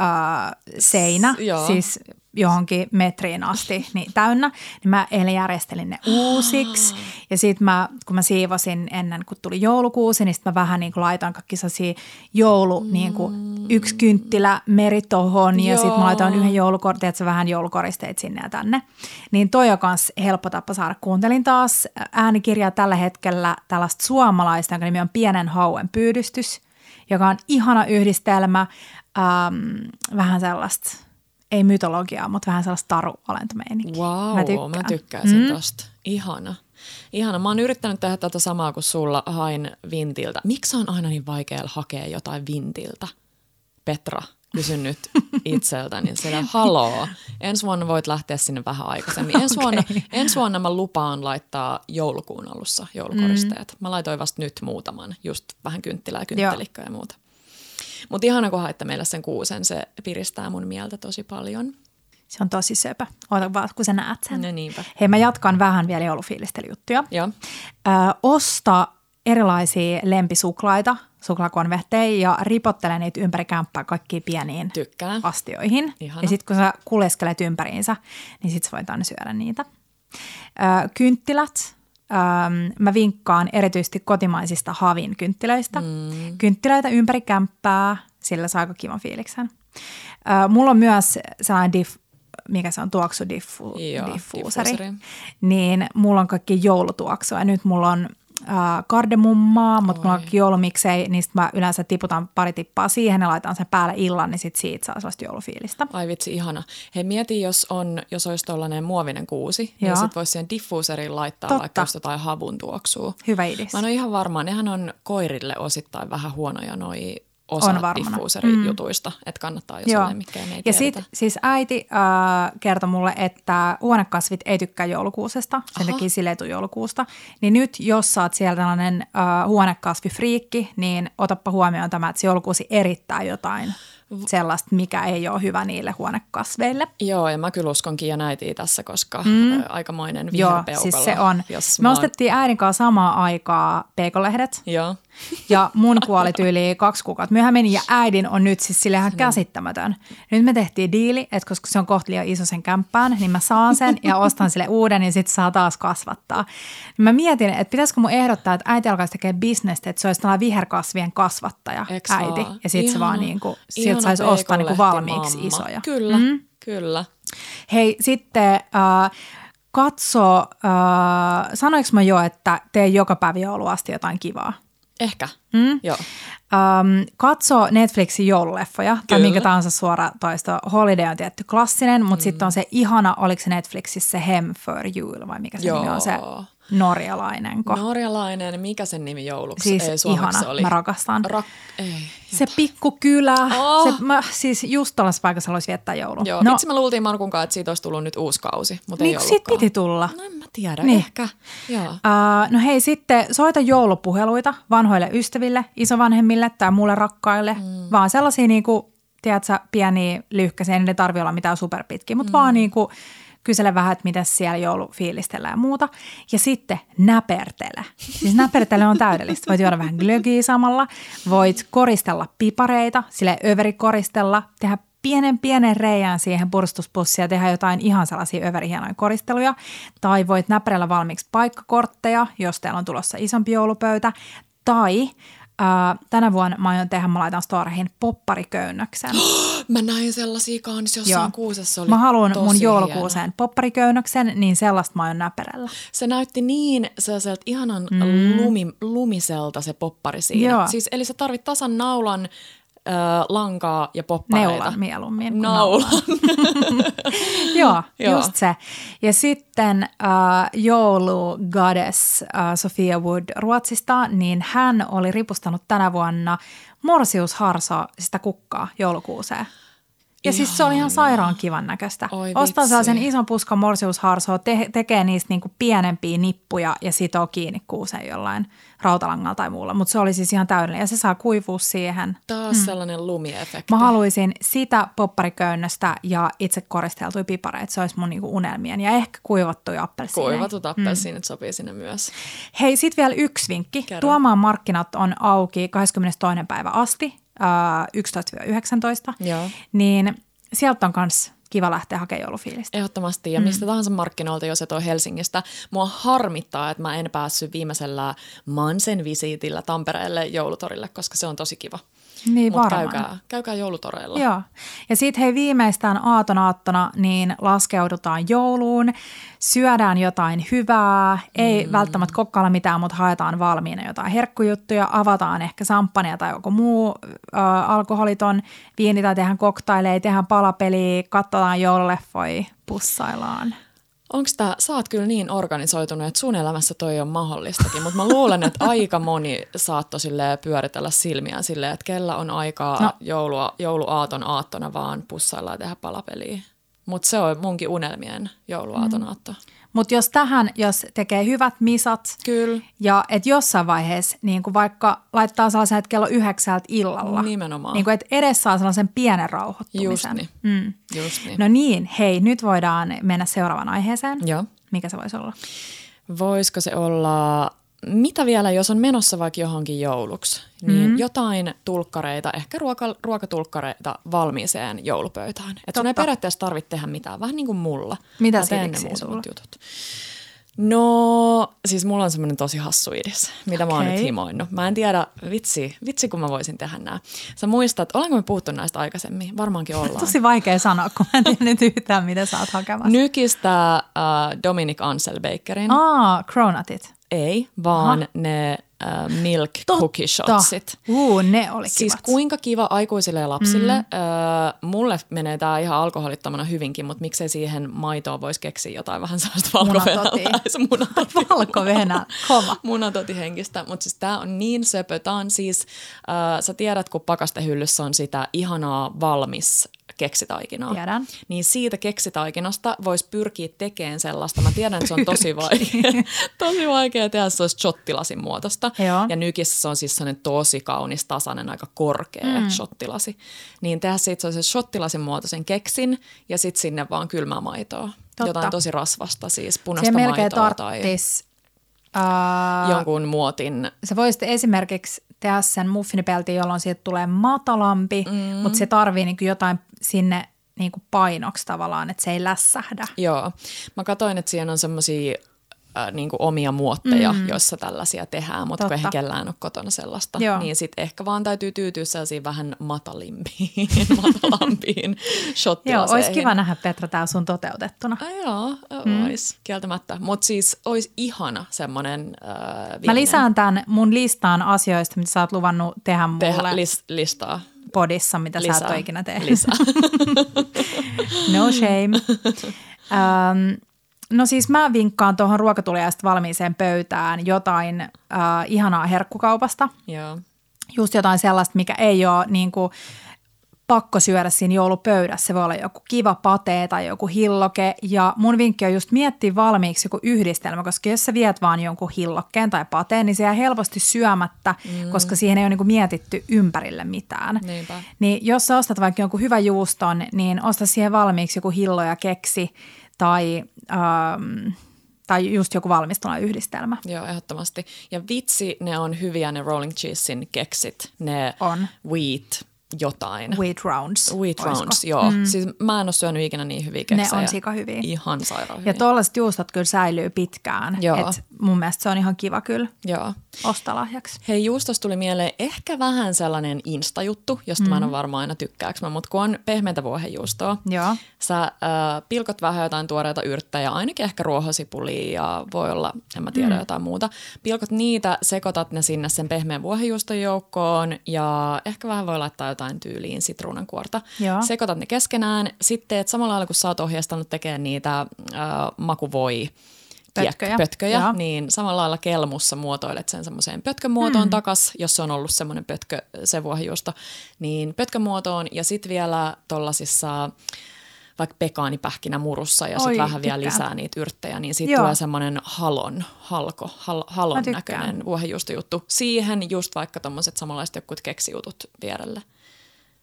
äh, seinä, S- joo. siis johonkin metriin asti niin täynnä, niin mä eilen järjestelin ne uusiksi. Ja sitten mä, kun mä siivosin ennen kuin tuli joulukuusi, niin sitten mä vähän niin kuin laitoin kaikki sellaisia joulu, mm. niin kuin yksi kynttilä meri tohon ja sitten mä laitoin yhden joulukortin, että se vähän joulukoristeet sinne ja tänne. Niin toi on myös helppo tapa saada. Kuuntelin taas äänikirjaa tällä hetkellä tällaista suomalaista, jonka nimi on Pienen hauen pyydystys, joka on ihana yhdistelmä, ähm, vähän sellaista – ei mytologiaa, mutta vähän sellaista taruolentomeininkiä. Wow, mä, tykkään. mä tykkäisin mm. tosta. Ihana. Ihana. Mä oon yrittänyt tehdä tätä samaa kuin sulla hain Vintiltä. Miksi on aina niin vaikea hakea jotain Vintiltä? Petra, kysyn <laughs> nyt itseltäni siellä, haloo, ensi vuonna voit lähteä sinne vähän aikaisemmin. Ensi, okay. vuonna, ensi vuonna mä lupaan laittaa joulukuun alussa joulukoristeet. Mm. Mä laitoin vasta nyt muutaman, just vähän kynttilää, kynttelikköä ja muuta. Mutta ihana, kun haitte meille sen kuusen, se piristää mun mieltä tosi paljon. Se on tosi söpö. Oota vaan, kun sä näet sen. No niinpä. Hei, mä jatkan vähän vielä joulufiilistelyjuttuja. Joo. Ö, osta erilaisia lempisuklaita, suklaakonvehteja ja ripottele niitä ympäri kämppää kaikkiin pieniin Tykkään. astioihin. Ihana. Ja sitten kun sä kuleskelet ympäriinsä, niin sit sä voit aina syödä niitä. Ö, kynttilät, Ähm, mä vinkkaan erityisesti kotimaisista havin kynttilöistä. Mm. Kynttilöitä ympäri kämppää, sillä saa aika kivan fiiliksen. Äh, mulla on myös sellainen diff, mikä se on, tuoksudiffuuseri. diffuuseri. Niin mulla on kaikki joulutuoksua ja nyt mulla on äh, kardemummaa, mutta mulla on joulumiksei, niin mä yleensä tiputan pari tippaa siihen ja laitan sen päälle illan, niin sit siitä saa sellaista joulufiilistä. Ai vitsi, ihana. Hei mieti, jos, on, jos olisi tuollainen muovinen kuusi, niin Joo. niin sit voisi siihen diffuuseriin laittaa Totta. vaikka just jotain havun tuoksua. Hyvä idea. Mä en ole ihan varma, nehän on koirille osittain vähän huonoja noi osa on diffuuserijutuista, mm. että kannattaa, jos Joo. on mitkä ei Ja sitten siis äiti äh, kertoi mulle, että huonekasvit ei tykkää joulukuusesta, sen Aha. takia sille joulukuusta. Niin nyt, jos sä oot siellä tällainen äh, huonekasvifriikki, niin otappa huomioon tämä, että se joulukuusi erittää jotain sellaista, mikä ei ole hyvä niille huonekasveille. Joo, ja mä kyllä uskonkin ja näitiin tässä, koska mm. aikamoinen viherpeukalo. Joo, siis se on. Jos Me oon... ostettiin äidin kanssa samaa aikaa peikolehdet. Joo. Ja mun kuoli tyyli kaksi kuukautta myöhemmin ja äidin on nyt siis sille ihan käsittämätön. Nyt me tehtiin diili, että koska se on kohta liian iso sen kämppään, niin mä saan sen ja ostan sille uuden ja sitten saa taas kasvattaa. Mä mietin, että pitäisikö mun ehdottaa, että äiti alkaisi tekemään bisnestä, että se olisi tällainen viherkasvien kasvattaja Eks äiti. Vaan? Ja sitten se vaan niin kuin, sieltä saisi ostaa niin kuin valmiiksi mamma. isoja. Kyllä, mm. kyllä. Hei, sitten äh, katso, äh, sanoinko mä jo, että tee joka päivä jouluasti jotain kivaa? Ehkä, mm? joo. Um, katso Netflixin joululeffoja Kyllä. tai minkä tahansa suora toisto. Holiday on tietty klassinen, mutta mm. sitten on se ihana, oliko se Netflixissä se Hem for You vai mikä se nimi on se norjalainen. Ko. Norjalainen, mikä sen nimi jouluksi? Siis ei, ihana, oli. mä rakastan. Rak- ei, se pikkukylä, oh. se, mä, siis just tuollaisessa paikassa haluaisi viettää joulua. Joo, no. vitsi mä luultiin Markun kanssa, että siitä olisi tullut nyt uusi kausi, mutta niin, ei siitä piti tulla. No tiedä, niin. ehkä. Joo. Uh, no hei, sitten soita joulupuheluita vanhoille ystäville, isovanhemmille tai muille rakkaille, mm. vaan sellaisia niinku, tiedätkö, pieniä lyhkäisiä, ei ne tarvitse olla mitään superpitkiä, mutta mm. vaan niinku, kysele vähän, että mitä siellä joulufiilistellään ja muuta. Ja sitten näpertele. Siis näpertele on täydellistä. Voit juoda vähän glögiä samalla. Voit koristella pipareita, sille överikoristella, tehdä pienen pienen reijän siihen purstuspussiin ja tehdä jotain ihan sellaisia överihienoja koristeluja. Tai voit näperellä valmiiksi paikkakortteja, jos teillä on tulossa isompi joulupöytä. Tai Uh, tänä vuonna mä aion tehdä, mä laitan storeihin poppariköynnöksen. <gasps> mä näin sellaisia kans jossain Joo. kuusessa. Oli mä haluan mun joulukuuseen hieno. poppariköynnöksen, niin sellaista mä aion näperellä. Se näytti niin sellaiselta ihanan mm. lumi, lumiselta se poppari siinä. Joo. Siis, eli sä tarvit tasan naulan ö, lankaa ja poppareita. Neulan mieluummin. Naulan. <laughs> Joo, Joo, just se. Ja sitten äh, joulu goddess äh, Sofia Wood Ruotsista, niin hän oli ripustanut tänä vuonna Morsius Harso sitä kukkaa joulukuuseen. Ja siis se oli ihan sairaan kivan näköistä. Ostaa sellaisen ison puskan morsiusharsoa, te- tekee niistä niinku pienempiä nippuja ja sitoo kiinni kuuseen jollain rautalangalla tai muulla. Mutta se oli siis ihan täydellinen ja se saa kuivua siihen. Taas mm. sellainen lumiefekti. Mä haluaisin sitä poppariköynnöstä ja itse koristeltuja pipareita. Se olisi mun niinku unelmien ja ehkä kuivattuja appelsiineja. Kuivatut appelsiinit mm. sopii sinne myös. Hei, sitten vielä yksi vinkki. Kerro. Tuomaan markkinat on auki 22. päivä asti 11-19, Joo. niin sieltä on myös kiva lähteä hakemaan joulufiilistä. Ehdottomasti, ja mistä tahansa markkinoilta, jos et ole Helsingistä. Mua harmittaa, että mä en päässyt viimeisellä Mansen visiitillä Tampereelle joulutorille, koska se on tosi kiva. Niin Mutta varmaan. käykää, käykää joulutoreilla. Joo. Ja sitten hei viimeistään aaton aattona niin laskeudutaan jouluun, syödään jotain hyvää, ei mm. välttämättä kokkailla mitään, mutta haetaan valmiina jotain herkkujuttuja, avataan ehkä samppania tai joku muu äh, alkoholiton viini tai tehdään koktaileja, tehdään palapeliä, katsotaan joululeffoja, pussaillaan. Onko tämä, sä oot kyllä niin organisoitunut, että sun elämässä toi on mahdollistakin, mutta mä luulen, että aika moni saattoi silleen pyöritellä silmiään silleen, että kellä on aikaa No. joulua, jouluaaton aattona vaan pussailla ja tehdä palapeliä. Mutta se on munkin unelmien jouluaaton aatto. Mutta jos tähän, jos tekee hyvät misat Kyllä, ja et jossain vaiheessa niin kuin vaikka laittaa sellaisen, että kello yhdeksältä illalla, Nimenomaan. niin kuin, että edes saa sellaisen pienen rauhoittumisen. just niin. Mm. Just niin. No niin, hei, nyt voidaan mennä seuraavaan aiheeseen. Joo. Mikä se voisi olla? Voisiko se olla, mitä vielä, jos on menossa vaikka johonkin jouluksi, niin mm. jotain tulkkareita, ehkä ruoka, ruokatulkkareita valmiiseen joulupöytään. Että ei periaatteessa tarvitse tehdä mitään, vähän niin kuin mulla. Mitä Mä teen ne muutamat jutut. No, siis mulla on semmoinen tosi hassu idis, mitä mä oon nyt himoinnut. Mä en tiedä, vitsi, vitsi kun mä voisin tehdä nää. Sä muistat, olenko me puhuttu näistä aikaisemmin? Varmaankin <laughs> ollaan. Tosi vaikea sanoa, kun mä en tiedä nyt yhtään, mitä sä oot hakemassa. Nykistä äh, Dominic Anselbakerin. Aa, cronutit. Ei, vaan Aha. ne äh, milk cookie shotsit. Uu, ne oli Siis kivat. kuinka kiva aikuisille ja lapsille. Mm. Öö, mulle menee tämä ihan alkoholittomana hyvinkin, mutta miksei siihen maitoon voisi keksiä jotain vähän sellaista valkovenäläistä <laughs> munatoti. Valko-Venä, kova. Munatoti henkistä, mutta siis tämä on niin söpö. Tämä on siis, äh, sä tiedät, kun pakastehyllyssä on sitä ihanaa valmis keksitaikinaa. Tiedän. Niin siitä keksitaikinasta voisi pyrkiä tekemään sellaista. Mä tiedän, että se on tosi <laughs> vaikea, tosi vaikea tehdä, se olisi shottilasin muotosta. Joo. Ja nykissä se on siis sellainen tosi kaunis, tasainen, aika korkea mm. shottilasi. Niin tehdä siitä sellaisen shottilasin muotoisen keksin ja sitten sinne vaan kylmää maitoa. Totta. Jotain tosi rasvasta, siis punaista Siihen maitoa tai. Uh, jonkun muotin sä voisit esimerkiksi tehdä sen muffinipeltin, jolloin siitä tulee matalampi, mm. mutta se tarvii niinku jotain sinne niinku painoksi tavallaan, että se ei lässähdä. Joo. Mä katsoin, että siinä on semmoisia äh, niinku omia muotteja, mm. joissa tällaisia tehdään, mutta kun Totta. eihän kellään ole kotona sellaista, Joo. niin sitten ehkä vaan täytyy tyytyä sellaisiin vähän matalimpiin, <laughs> matalampiin Joo, shottilaseihin. olisi kiva nähdä Petra tää sun toteutettuna. Ai joo, mm. olisi kieltämättä. Mutta siis olisi ihana semmoinen äh, Mä lisään tämän mun listaan asioista, mitä sä oot luvannut tehdä mulle tehdä lis- listaa. Podissa, mitä sä et ole ikinä tehnyt. Lisää. <laughs> No shame. um, no siis mä vinkkaan tuohon ruokatuliaista valmiiseen pöytään jotain uh, ihanaa herkkukaupasta. joo. Just jotain sellaista, mikä ei ole niin kuin, pakko syödä siinä joulupöydässä. Se voi olla joku kiva patee tai joku hilloke. Ja mun vinkki on just miettiä valmiiksi joku yhdistelmä, koska jos sä viet vaan jonkun hillokkeen tai pateen, niin se jää helposti syömättä, mm. koska siihen ei ole niin kuin mietitty ympärille mitään. Niinpä. Niin jos sä ostat vaikka jonkun hyvän juuston, niin osta siihen valmiiksi joku hillo ja keksi tai, ähm, tai just joku valmistuna yhdistelmä. Joo, ehdottomasti. Ja vitsi, ne on hyviä ne Rolling Cheesein keksit. Ne On. wheat jotain. Wheat rounds. Wheat oisko? rounds, joo. Mm. Siis mä en ole syönyt ikinä niin hyviä Ne keksejä. on sika hyviä. Ihan sairaan Ja hyviä. tuollaiset juustot kyllä säilyy pitkään. Joo. Et mun mielestä se on ihan kiva kyllä Joo. ostalahjaksi. Hei, juustosta tuli mieleen ehkä vähän sellainen instajuttu, josta mm. mä en ole varma aina tykkääks mutta kun on pehmeätä vuohenjuustoa, Joo. sä äh, pilkot vähän jotain tuoreita yrttejä, ainakin ehkä ruohosipulia ja voi olla, en mä tiedä, mm. jotain muuta. Pilkot niitä, sekoitat ne sinne sen pehmeän vuohenjuuston joukkoon ja ehkä vähän voi laittaa jotain tyyliin sitruunankuorta. Joo. Sekoitat ne keskenään. Sitten et samalla lailla, kun sä oot ohjeistanut tekemään niitä äh, makuvoi Pötköjä. pötköjä Joo. niin samalla lailla kelmussa muotoilet sen semmoiseen pötkömuotoon Hmm. mm. takas, jos se on ollut semmoinen pötkö, se vuohijuusto, niin pötkömuotoon ja sitten vielä tollasissa vaikka pekaanipähkinä murussa ja sitten vähän vielä lisää niitä yrttejä, niin siitä Joo. tulee semmoinen halon, halko, hal, halon näköinen vuohijuustojuttu. Siihen just vaikka tommoset samanlaiset jokut keksijutut vierelle.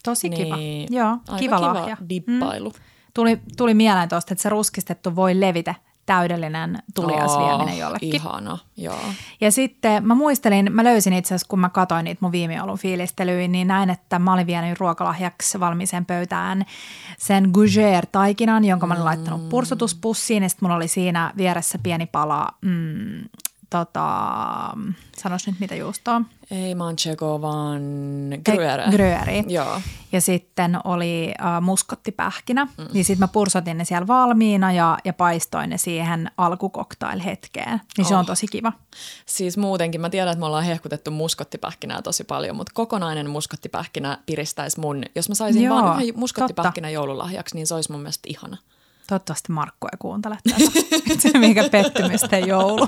Tosi kiva. Niin, Joo, aika kiva kiva lahja. dippailu. Tuli, tuli mieleen tuosta, että se ruskistettu voi levite täydellinen tuliasvieminen jollekin. Ihana, joo. Ja sitten mä muistelin, mä löysin itse asiassa, kun mä katsoin niitä mun viime joulun fiilistelyyn, niin näin, että mä olin vienyt ruokalahjaksi valmiiseen pöytään sen Gougère-taikinan, jonka mä olin laittanut pursutuspussiin ja sitten mulla oli siinä vieressä pieni pala mm, tota, sanois nyt mitä juustoa. Ei manchego, vaan gruyere. Gruyeri. Joo. Ja sitten oli äh, muskottipähkinä. Mm. Niin sitten mä pursotin ne siellä valmiina ja, ja paistoin ne siihen alkukoktail-hetkeen. Niin oh. se on oh. tosi kiva. Siis muutenkin, mä tiedän, että me ollaan hehkutettu muskottipähkinää tosi paljon, mutta kokonainen muskottipähkinä piristäisi mun, jos mä saisin Joo, vaan yhden muskottipähkinä joululahjaksi, niin se olisi mun mielestä ihana. Toivottavasti Markku ei kuuntele tätä. <laughs> se mikä pettymysten joulu.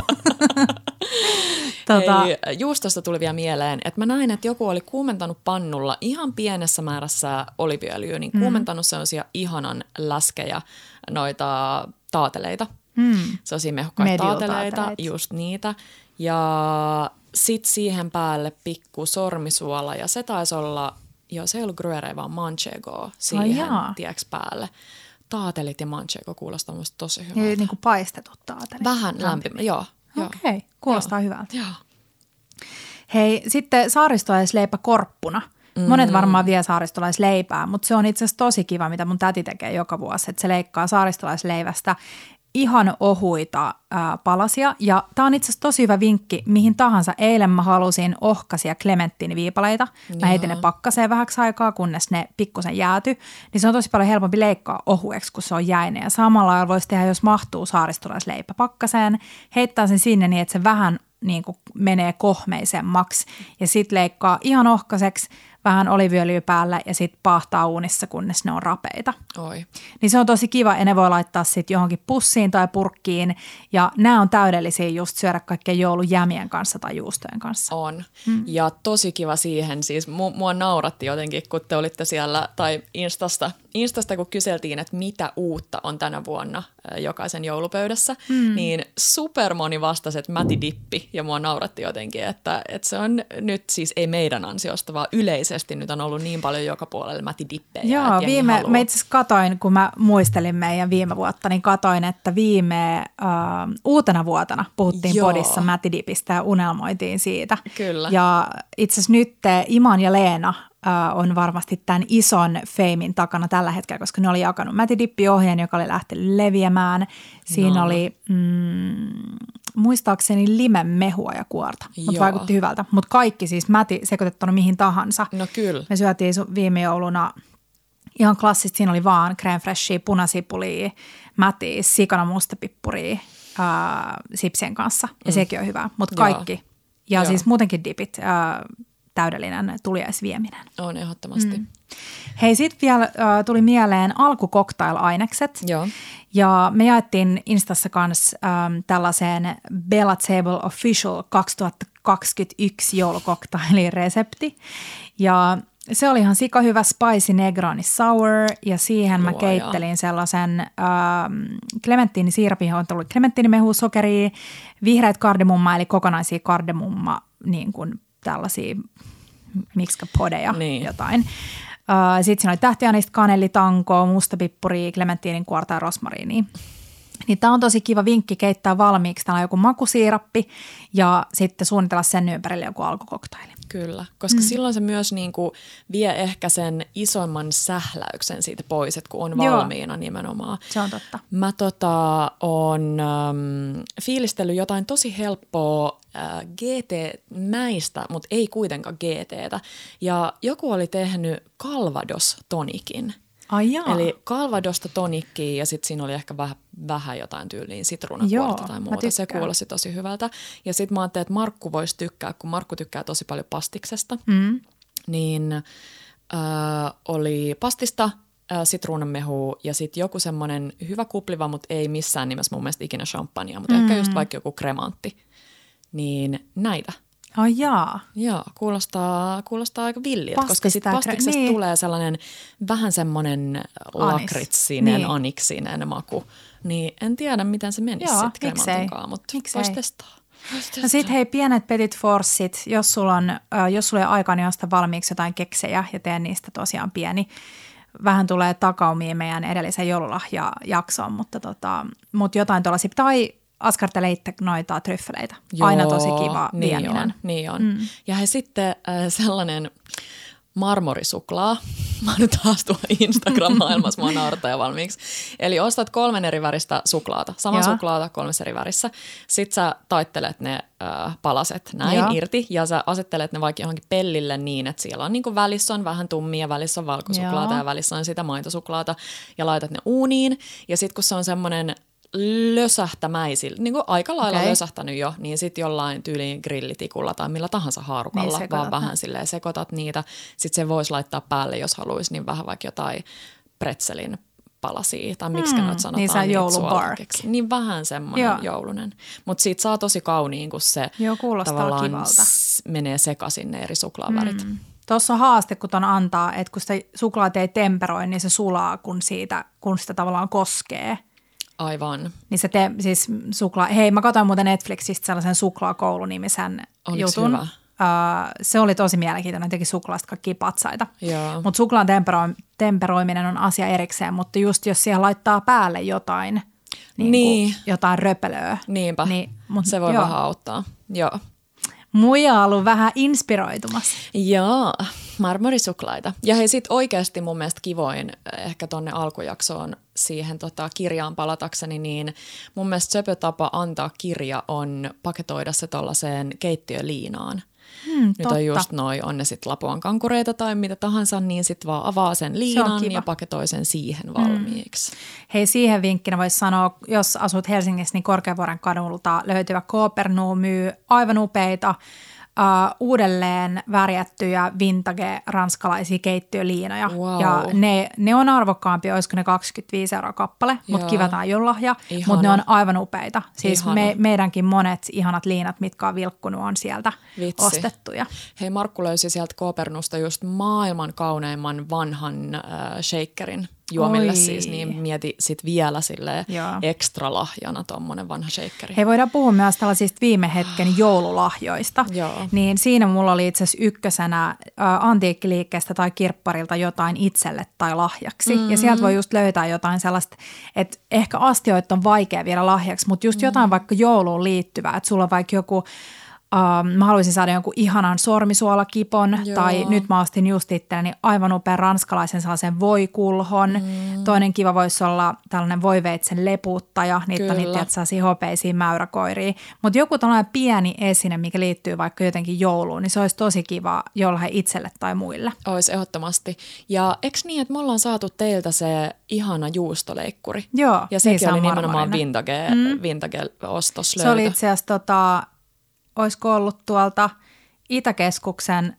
<laughs> tota. Hei, juustosta tuli vielä mieleen, että mä näin, että joku oli kuumentanut pannulla ihan pienessä määrässä oliviöljyä, niin mm. kuumentanut sellaisia ihanan läskejä, noita taateleita. Mm. Sellaisia mehukkaita taateleita, just niitä. Ja sit siihen päälle pikku sormisuola ja se taisi olla, joo se ei ollut gruyere, vaan manchego siihen, oh, tieks päälle taatelit ja manchego kuulostaa musta tosi hyvältä. Niin, niin kuin paistetut taatelit. Vähän lämpimä, joo. Okei, okay. kuulostaa joo. hyvältä. Joo. Hei, sitten saaristolaisleipä korppuna. Mm. Monet varmaan vie saaristolaisleipää, mutta se on itse asiassa tosi kiva, mitä mun täti tekee joka vuosi, että se leikkaa saaristolaisleivästä ihan ohuita ää, palasia. Ja tämä on itse asiassa tosi hyvä vinkki, mihin tahansa. Eilen mä halusin ohkaisia klementtiiniviipaleita. Mä heitin ne pakkaseen vähäksi aikaa, kunnes ne pikkusen jääty. Niin se on tosi paljon helpompi leikkaa ohueksi, kun se on jäinen. Ja samalla voisi tehdä, jos mahtuu saaristolaisleipä pakkaseen. Heittää sen sinne niin, että se vähän niin kuin menee kohmeisemmaksi. Ja sitten leikkaa ihan ohkaiseksi – vähän oliviöljyä päällä ja sitten pahtaa uunissa, kunnes ne on rapeita. Oi. Niin se on tosi kiva ja ne voi laittaa sitten johonkin pussiin tai purkkiin ja nämä on täydellisiä just syödä kaikkien joulujämien kanssa tai juustojen kanssa. On hmm. ja tosi kiva siihen, siis mu- mua nauratti jotenkin, kun te olitte siellä tai Instasta, Instasta kun kyseltiin, että mitä uutta on tänä vuonna jokaisen joulupöydässä, hmm. niin super moni vastasi, että mäti dippi ja mua nauratti jotenkin, että, että se on nyt siis ei meidän ansiosta, vaan yleisesti yleisesti nyt on ollut niin paljon joka puolella mätidippejä. Joo, viime, mä itse asiassa katoin, kun mä muistelin meidän viime vuotta, niin katoin, että viime uh, uutena vuotena puhuttiin Joo. podissa mätidipistä ja unelmoitiin siitä. Kyllä. Ja itse asiassa nyt Iman ja Leena on varmasti tämän ison feimin takana tällä hetkellä, koska ne oli jakanut mätidippi-ohjeen, joka oli lähtenyt leviämään. Siinä no. oli mm, muistaakseni limen mehua ja kuorta, mutta vaikutti hyvältä. Mutta kaikki siis mäti sekoitettuna mihin tahansa. No kyllä. Me syötiin viime jouluna ihan klassista, siinä oli vaan crème freshia, punasipulia, mäti, sikana mustapippuria äh, sipsien kanssa ja mm. sekin on hyvä, mutta kaikki. Joo. Ja Joo. siis muutenkin dipit, äh, täydellinen tuliaisvieminen. On ehdottomasti. Mm. Hei, sitten vielä äh, tuli mieleen alkukoktail-ainekset. Joo. Ja me jaettiin Instassa kanssa ähm, tällaiseen Bella Table Official 2021 joulukoktailin resepti. Ja se oli ihan sika hyvä spicy negroni sour ja siihen Joo, mä keittelin ja. sellaisen ähm, klementtiinisiirapin, johon tuli klementtiinimehu, sokeria, vihreät kardemumma eli kokonaisia kardemumma niin kuin tällaisia mikskapodeja niin. jotain. Uh, Sitten siinä oli tähtianista, kanelitankoa, mustapippuria, klementtiinin kuorta ja rosmariinia. Niin tämä on tosi kiva vinkki keittää valmiiksi. Täällä on joku makusiirappi ja sitten suunnitella sen ympärille joku alkukoktaili. Kyllä, koska mm. silloin se myös niin kuin vie ehkä sen isomman sähläyksen siitä pois, että kun on Joo. valmiina nimenomaan. Se on totta. Mä tota, on ähm, fiilistellyt jotain tosi helppoa äh, GT-mäistä, mutta ei kuitenkaan GTtä. Ja joku oli tehnyt Calvados-tonikin – Ai jaa. Eli kalvadosta tonikkiä ja sitten siinä oli ehkä vähän, vähän jotain tyyliin sitruunakuorta tai muuta. Se kuulosti tosi hyvältä. Ja sitten mä ajattelin, että Markku voisi tykkää, kun Markku tykkää tosi paljon pastiksesta, mm. niin äh, oli pastista, sitruunanmehu ja sitten joku semmoinen hyvä kupliva, mutta ei missään nimessä mun mielestä ikinä champagnea, mutta mm. ehkä just vaikka joku kremantti. Niin näitä – Ai jaa. Joo, kuulostaa, kuulostaa aika villiltä, koska sitten pastiksesta niin. tulee sellainen vähän semmoinen lakritsinen, niin. aniksinen maku. Niin en tiedä, miten se menisi sitten kremantinkaan, mutta voisi testaa. No sitten hei, pienet petit forssit, jos sulla, on, äh, jos sulla ei aikaa, niin osta valmiiksi jotain keksejä ja tee niistä tosiaan pieni vähän tulee takaumiin meidän edellisen joululahjajaksoon, mutta, tota, mutta jotain tuollaisia. Tai askartelee itse noita tryffeleitä. Joo, Aina tosi kiva niin vieminen. On, niin on. Mm. Ja he sitten äh, sellainen marmorisuklaa. <laughs> Mä oon nyt taas tuolla Instagram-maailmassa, mä oon valmiiksi. Eli ostat kolmen eri väristä suklaata, sama Joo. suklaata kolmessa eri värissä. Sitten sä taittelet ne äh, palaset näin Joo. irti ja sä asettelet ne vaikka johonkin pellille niin, että siellä on niin kuin välissä on vähän tummia, välissä on valkosuklaata Joo. ja välissä on sitä maitosuklaata ja laitat ne uuniin. Ja sitten kun se on semmoinen lösähtämäisillä, niin kuin aika lailla okay. lösähtänyt jo, niin sitten jollain tyyliin grillitikulla tai millä tahansa haarukalla, niin vaan vähän silleen sekoitat niitä. Sitten se voisi laittaa päälle, jos haluaisi, niin vähän vaikka jotain pretzelin palasia, tai miksi hmm, noita sanotaan. Niin se joulubar. Niin vähän semmoinen Joo. joulunen. Mutta siitä saa tosi kauniin, kun se Joo, tavallaan kivalta. menee sekaisin ne eri suklaavärit. Hmm. Tuossa on haaste, kun ton antaa, että kun sitä suklaat ei temperoi, niin se sulaa, kun, siitä, kun sitä tavallaan koskee – Aivan. Niin se te, siis suklaa, hei mä katsoin muuten Netflixistä sellaisen suklaakoulunimisen Oliko jutun. Hyvä? Uh, se oli tosi mielenkiintoinen, teki suklaasta kaikkia patsaita. Mutta suklaan tempero- temperoiminen on asia erikseen, mutta just jos siihen laittaa päälle jotain, niin niin. jotain röpelöä. Niinpä, niin, mut, se voi joo. vähän auttaa. Joo. Muija on ollut vähän inspiroitumassa. Joo, marmorisuklaita. Ja hei sit oikeasti mun mielestä kivoin ehkä tonne alkujaksoon siihen tota, kirjaan palatakseni, niin mun mielestä söpö tapa antaa kirja on paketoida se tuollaiseen keittiöliinaan. Hmm, Nyt totta. on just noi, on ne sitten lapuan kankureita tai mitä tahansa, niin sitten vaan avaa sen liinan ja paketoi sen siihen valmiiksi. Hmm. Hei, siihen vinkkinä voisi sanoa, jos asut Helsingissä, niin Korkeavuoren kadulta löytyvä Koopernu myy aivan upeita uh, uudelleen värjättyjä vintage ranskalaisia keittiöliinoja. Wow. Ja ne, ne on arvokkaampia, olisiko ne 25 euroa kappale, mutta kiva tai jollahja, mutta ne on aivan upeita. Siis me, meidänkin monet ihanat liinat, mitkä on vilkkunut, on sieltä Vitsi. ostettuja. Hei, Markku löysi sieltä Koopernusta just maailman kauneimman vanhan äh, shakerin juomille Oi. siis, niin mieti sit vielä sille ekstra lahjana tuommoinen vanha shakeri. Hei, voidaan puhua myös tällaisista viime hetken <sighs> joululahjoista. Joo. Niin siinä mulla oli itse asiassa ykkösenä ä, antiikkiliikkeestä tai kirpparilta jotain itselle tai lahjaksi. Mm-hmm. Ja sieltä voi just löytää jotain sellaista, että ehkä astioita on vaikea viedä lahjaksi, mutta just jotain mm-hmm. vaikka jouluun liittyvää, että sulla on vaikka joku – Uh, mä haluaisin saada jonkun ihanan sormisuolakipon Joo. tai nyt mä ostin just itselleni aivan upean ranskalaisen sellaisen voikulhon. Mm. Toinen kiva voisi olla tällainen voiveitsen leputtaja, niitä Kyllä. on niitä sellaisia hopeisiin mäyräkoiriin. Mutta joku tällainen pieni esine, mikä liittyy vaikka jotenkin jouluun, niin se olisi tosi kiva jollain itselle tai muille. Olisi ehdottomasti. Ja eikö niin, että me ollaan saatu teiltä se ihana juustoleikkuri? Joo. Ja sekin niin oli nimenomaan vintage, mm. vintage-ostos Se oli itse asiassa tota, olisiko ollut tuolta Itäkeskuksen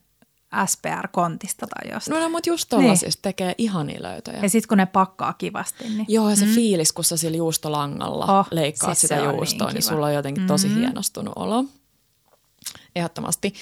SPR-kontista tai jostain. No, no mutta just tuollaisista niin. tekee ihania löytöjä. Ja sitten kun ne pakkaa kivasti. Niin. Joo, ja se mm. fiilis, kun sä sillä juustolangalla oh, leikkaat siis sitä juustoa, niin, niin sulla on jotenkin tosi mm-hmm. hienostunut olo ehdottomasti.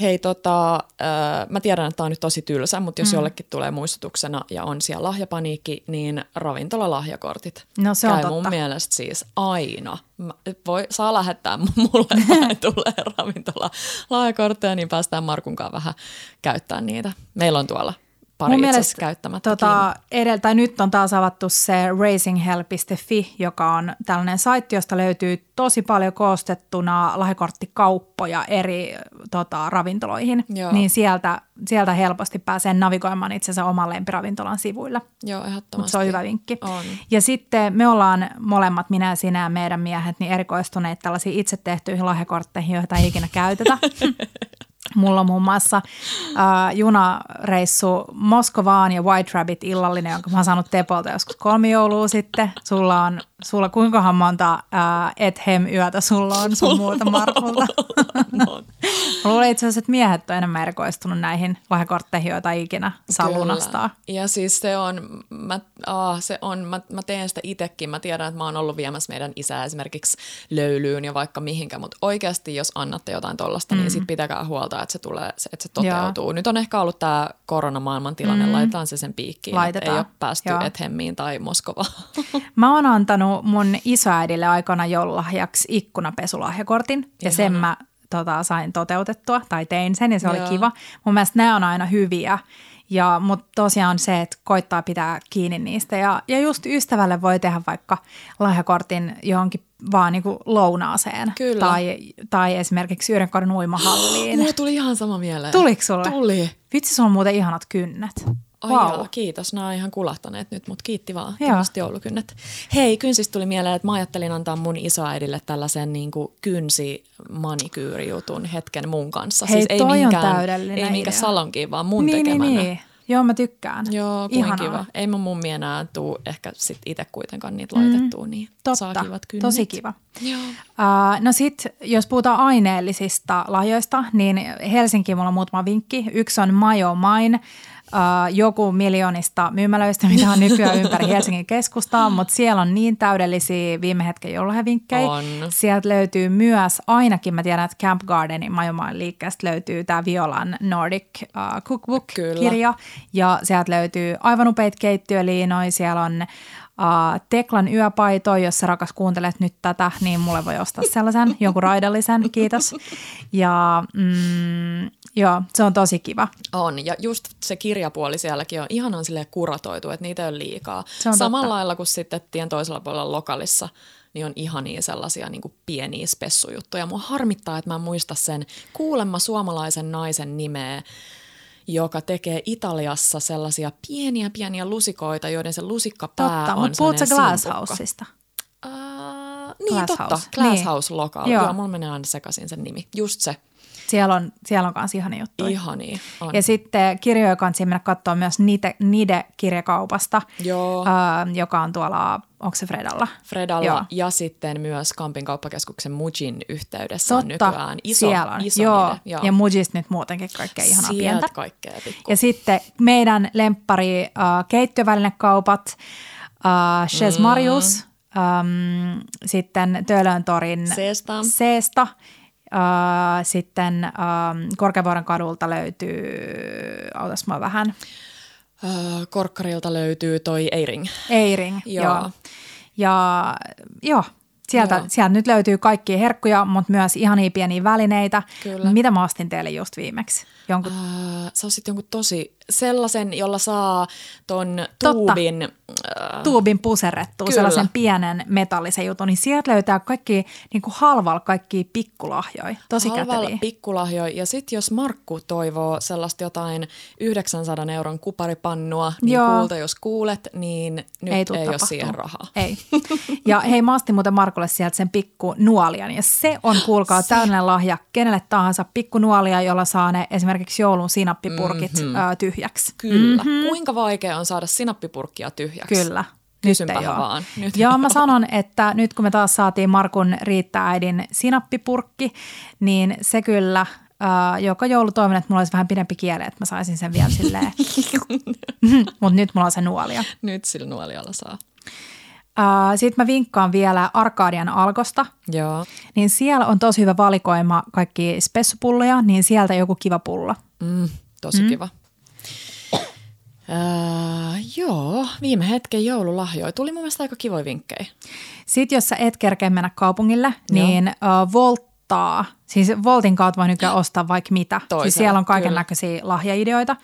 Hei, tota, äh, mä tiedän, että tämä on nyt tosi tylsä, mutta jos mm. jollekin tulee muistutuksena ja on siellä lahjapaniikki, niin ravintolalahjakortit no, se on käy totta. mun mielestä siis aina. Mä, voi, saa lähettää <laughs> mulle, että tulee ravintolalahjakortteja, niin päästään Markunkaan vähän käyttämään niitä. Meillä on tuolla pari Mun mielestä käyttämättä. Tota, edeltä, nyt on taas avattu se racinghelp.fi, joka on tällainen saitti, josta löytyy tosi paljon koostettuna lahjakorttikauppoja eri tota, ravintoloihin. Joo. Niin sieltä, sieltä helposti pääsee navigoimaan itsensä oman lempiravintolan sivuilla. Joo, ehdottomasti. Mut se on hyvä vinkki. On. Ja sitten me ollaan molemmat, minä ja sinä ja meidän miehet, niin erikoistuneet tällaisiin itse tehtyihin lahjakortteihin, joita ei ikinä käytetä. <laughs> Mulla on muun muassa äh, junareissu Moskovaan ja White Rabbit illallinen, jonka mä oon saanut Tepolta joskus kolme joulua sitten. Sulla on, sulla kuinkahan monta äh, et hem yötä sulla on sun muuta Markulta? <laughs> mä luulen itse asiassa, että miehet on enemmän erikoistunut näihin lahjakortteihin, joita ikinä saa Kyllä. lunastaa. Ja siis se on, mä, ah, se on mä, mä teen sitä itsekin. Mä tiedän, että mä oon ollut viemässä meidän isää esimerkiksi löylyyn ja vaikka mihinkä, mutta oikeasti jos annatte jotain tollasta, mm. niin sit pitäkää huolta että se, tulee, että se toteutuu. Joo. Nyt on ehkä ollut tämä koronamaailman tilanne, mm. laitetaan se sen piikkiin, Laitetaan. ei ole päästy Joo. Ethemmiin tai Moskovaan. <laughs> Mä oon antanut mun isoäidille aikana joululahjaksi ikkunapesulahjakortin ja sen mä tota, sain toteutettua tai tein sen ja se Joo. oli kiva. Mun mielestä nämä on aina hyviä Ja, mutta tosiaan se, että koittaa pitää kiinni niistä. Ja, ja just ystävälle voi tehdä vaikka lahjakortin johonkin vaan niin kuin lounaaseen. Kyllä. Tai, tai esimerkiksi Yhdenkodin uimahalliin. <gasps> Mulle tuli ihan sama mieleen. Tuliko sulle? Tuli. Vitsi, sulla on muuten ihanat kynnet. Ai wow. kiitos. Nämä on ihan kulahtaneet nyt, mutta kiitti vaan. Joo. Tämmöiset joulukynnet. Hei, kynsistä tuli mieleen, että mä ajattelin antaa mun isoäidille tällaisen niin kuin kynsi manikyyrijutun hetken mun kanssa. Hei, siis ei toi on minkään, täydellinen Ei minkä idea. salonkiin, vaan mun niin, tekemänä. niin, niin. Joo, mä tykkään. Joo, kuin Ihanaa. kiva. Ei mun mummi enää tuu ehkä sit itse kuitenkaan niitä laitettua, niin saa Totta, kivat kynnet. tosi kiva. Joo. Uh, no sit, jos puhutaan aineellisista lahjoista, niin Helsinki mulla on muutama vinkki. Yksi on Mayo Mine, uh, joku miljoonista myymälöistä, mitä on nykyään ympäri <laughs> Helsingin keskustaa, mutta siellä on niin täydellisiä viime hetken jouluhevinkkejä. Sieltä löytyy myös, ainakin mä tiedän, että Camp Gardenin Mayo Mine liikkeestä löytyy tämä Violan Nordic uh, Kyllä. Cookbook-kirja. Ja sieltä löytyy aivan upeita keittiöliinoja, siellä on Uh, Teklan yöpaito, jos sä rakas kuuntelet nyt tätä, niin mulle voi ostaa sellaisen, <laughs> jonkun raidallisen, kiitos. Ja mm, joo, se on tosi kiva. On, ja just se kirjapuoli sielläkin on ihanan sille kuratoitu, että niitä ei ole liikaa. Samalla totta. lailla kuin sitten tien toisella puolella lokalissa, niin on ihania sellaisia niin kuin pieniä spessujuttuja. Mua harmittaa, että mä en muista sen kuulemma suomalaisen naisen nimeä, joka tekee Italiassa sellaisia pieniä pieniä lusikoita, joiden se lusikkapää Totta, on mutta puhut sä sellainen Glass simpukka. Houseista? Uh, niin, Glass totta. House. Glass Niin. House Local. Joo. Joo, mulla menee aina sekaisin sen nimi. Just se. Siellä on, siellä on kanssa ihania juttuja. Ihania. On. Ja sitten kirjoja kannattaa mennä katsoa myös Nide, Nide-kirjakaupasta, Joo. äh, joka on tuolla, onko se Fredalla? Fredalla Joo. ja sitten myös Kampin kauppakeskuksen Mujin yhteydessä on Totta, nykyään iso, siellä on. iso Joo. nide. Joo. Ja Mujista nyt muutenkin kaikkea ihanaa Sieltä pientä. kaikkea pikku. Ja sitten meidän lemppari äh, keittiövälinekaupat, äh, Chez Mm. Marius, ähm, sitten Töölöntorin Seesta. Seesta. Äh, sitten ähm, Korkeavuoren kadulta löytyy, autas mä vähän, Öö, Korkkarilta löytyy toi Eiring. Eiring. Joo. joo. Ja joo, sieltä, Joo. sieltä nyt löytyy kaikkia herkkuja, mutta myös ihania pieniä välineitä. Kyllä. Mitä mä ostin teille just viimeksi? Jonkun Öö, sä osit jonkun tosi sellaisen, jolla saa ton Totta. tuubin. Öö, tuubin puserrettua, Kyllä. sellaisen pienen metallisen jutun, niin sieltä löytää kaikki niin kuin halvalla kaikki pikkulahjoja. Tosi halvalla käteviä. pikkulahjoja. Ja sitten jos Markku toivoo sellaista jotain 900 euron kuparipannua, niin Joo. kuulta jos kuulet, niin nyt ei, ei ole siihen rahaa. Ei. Ja hei, mä ostin muuten Markulle sieltä sen pikku nuolian. Ja se on, kuulkaa, täydellinen lahja kenelle tahansa pikku nuolia, jolla saa ne esimerkiksi joulun sinappipurkit Mhm. mm-hmm. ö, tyhjäksi. Kyllä. Mm-hmm. Kuinka vaikea on saada sinappipurkkia tyhjäksi? Kyllä. Kysynpä Nyt ei oo. vaan. Nyt Joo, mä sanon, että nyt kun me taas saatiin Markun riittääidin sinappipurkki, niin se kyllä Uh, joka joulu toivon, että mulla olisi vähän pidempi kieli, että mä saisin sen vielä silleen. <laughs> Mutta nyt mulla on se nuolia. Nyt sillä nuolialla saa. Uh, Sitten mä vinkkaan vielä Arkadian Alkosta. Joo. Niin siellä on tosi hyvä valikoima kaikki spessupulloja, niin sieltä joku kiva pullo. Mm, tosi mm. kiva. Äh, joo, viime hetken joululahjoja. Tuli mun mielestä aika kivoja vinkkejä. Sitten jos sä et kerkeä mennä kaupungille, niin uh, Volttaa, siis Voltin kautta voi nykyään ostaa vaikka mitä. Toisella, siis siellä on kaiken näköisiä lahjaideoita.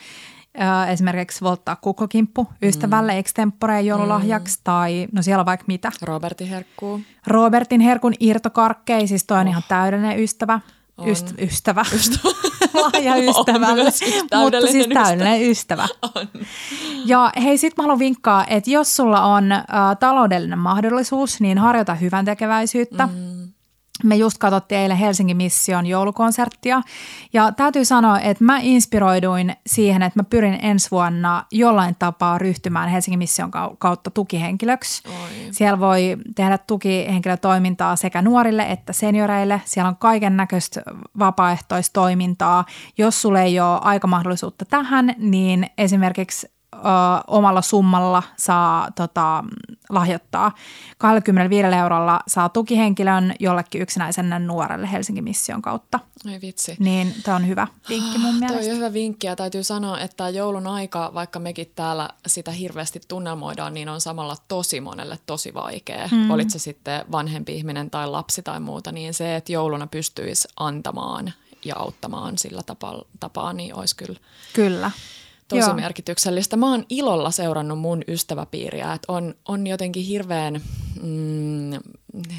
Uh, esimerkiksi Volttaa kukkokimppu ystävälle mm. extemporeen joululahjaksi mm. tai no siellä on vaikka mitä. Robertin herkkuu. Robertin herkun irtokarkkei, siis toi on oh. ihan täydellinen ystävä. On. Yst, ystävä. <laughs> ystävä. <laughs> Lahja ystävälle, siis mutta siis täydellinen ystävä. On. Ja hei, sit mä haluan vinkkaa, että jos sulla on äh, taloudellinen mahdollisuus, niin harjoita hyvän tekeväisyyttä. Mm. Me just katsottiin eilen Helsingin Mission joulukonserttia ja täytyy sanoa, että mä inspiroiduin siihen, että mä pyrin ensi vuonna jollain tapaa ryhtymään Helsingin Mission kau- kautta tukihenkilöksi. Oi. Siellä voi tehdä tukihenkilötoimintaa sekä nuorille että senioreille. Siellä on kaiken näköistä vapaaehtoistoimintaa. Jos sulle ei ole aikamahdollisuutta tähän, niin esimerkiksi ö, omalla summalla saa tota, lahjoittaa. 25 eurolla saa tukihenkilön jollekin yksinäiselle nuorelle Helsingin Mission kautta. Ai vitsi. Niin tämä on hyvä vinkki mun Toi mielestä. on hyvä vinkki ja täytyy sanoa, että joulun aika, vaikka mekin täällä sitä hirveästi tunnelmoidaan, niin on samalla tosi monelle tosi vaikea. Mm. Olit se sitten vanhempi ihminen tai lapsi tai muuta, niin se, että jouluna pystyisi antamaan ja auttamaan sillä tapaa, tapaa niin olisi kyllä Kyllä. Tosi Joo. merkityksellistä. Mä oon ilolla seurannut mun ystäväpiiriä, että on, on jotenkin hirveän, mm,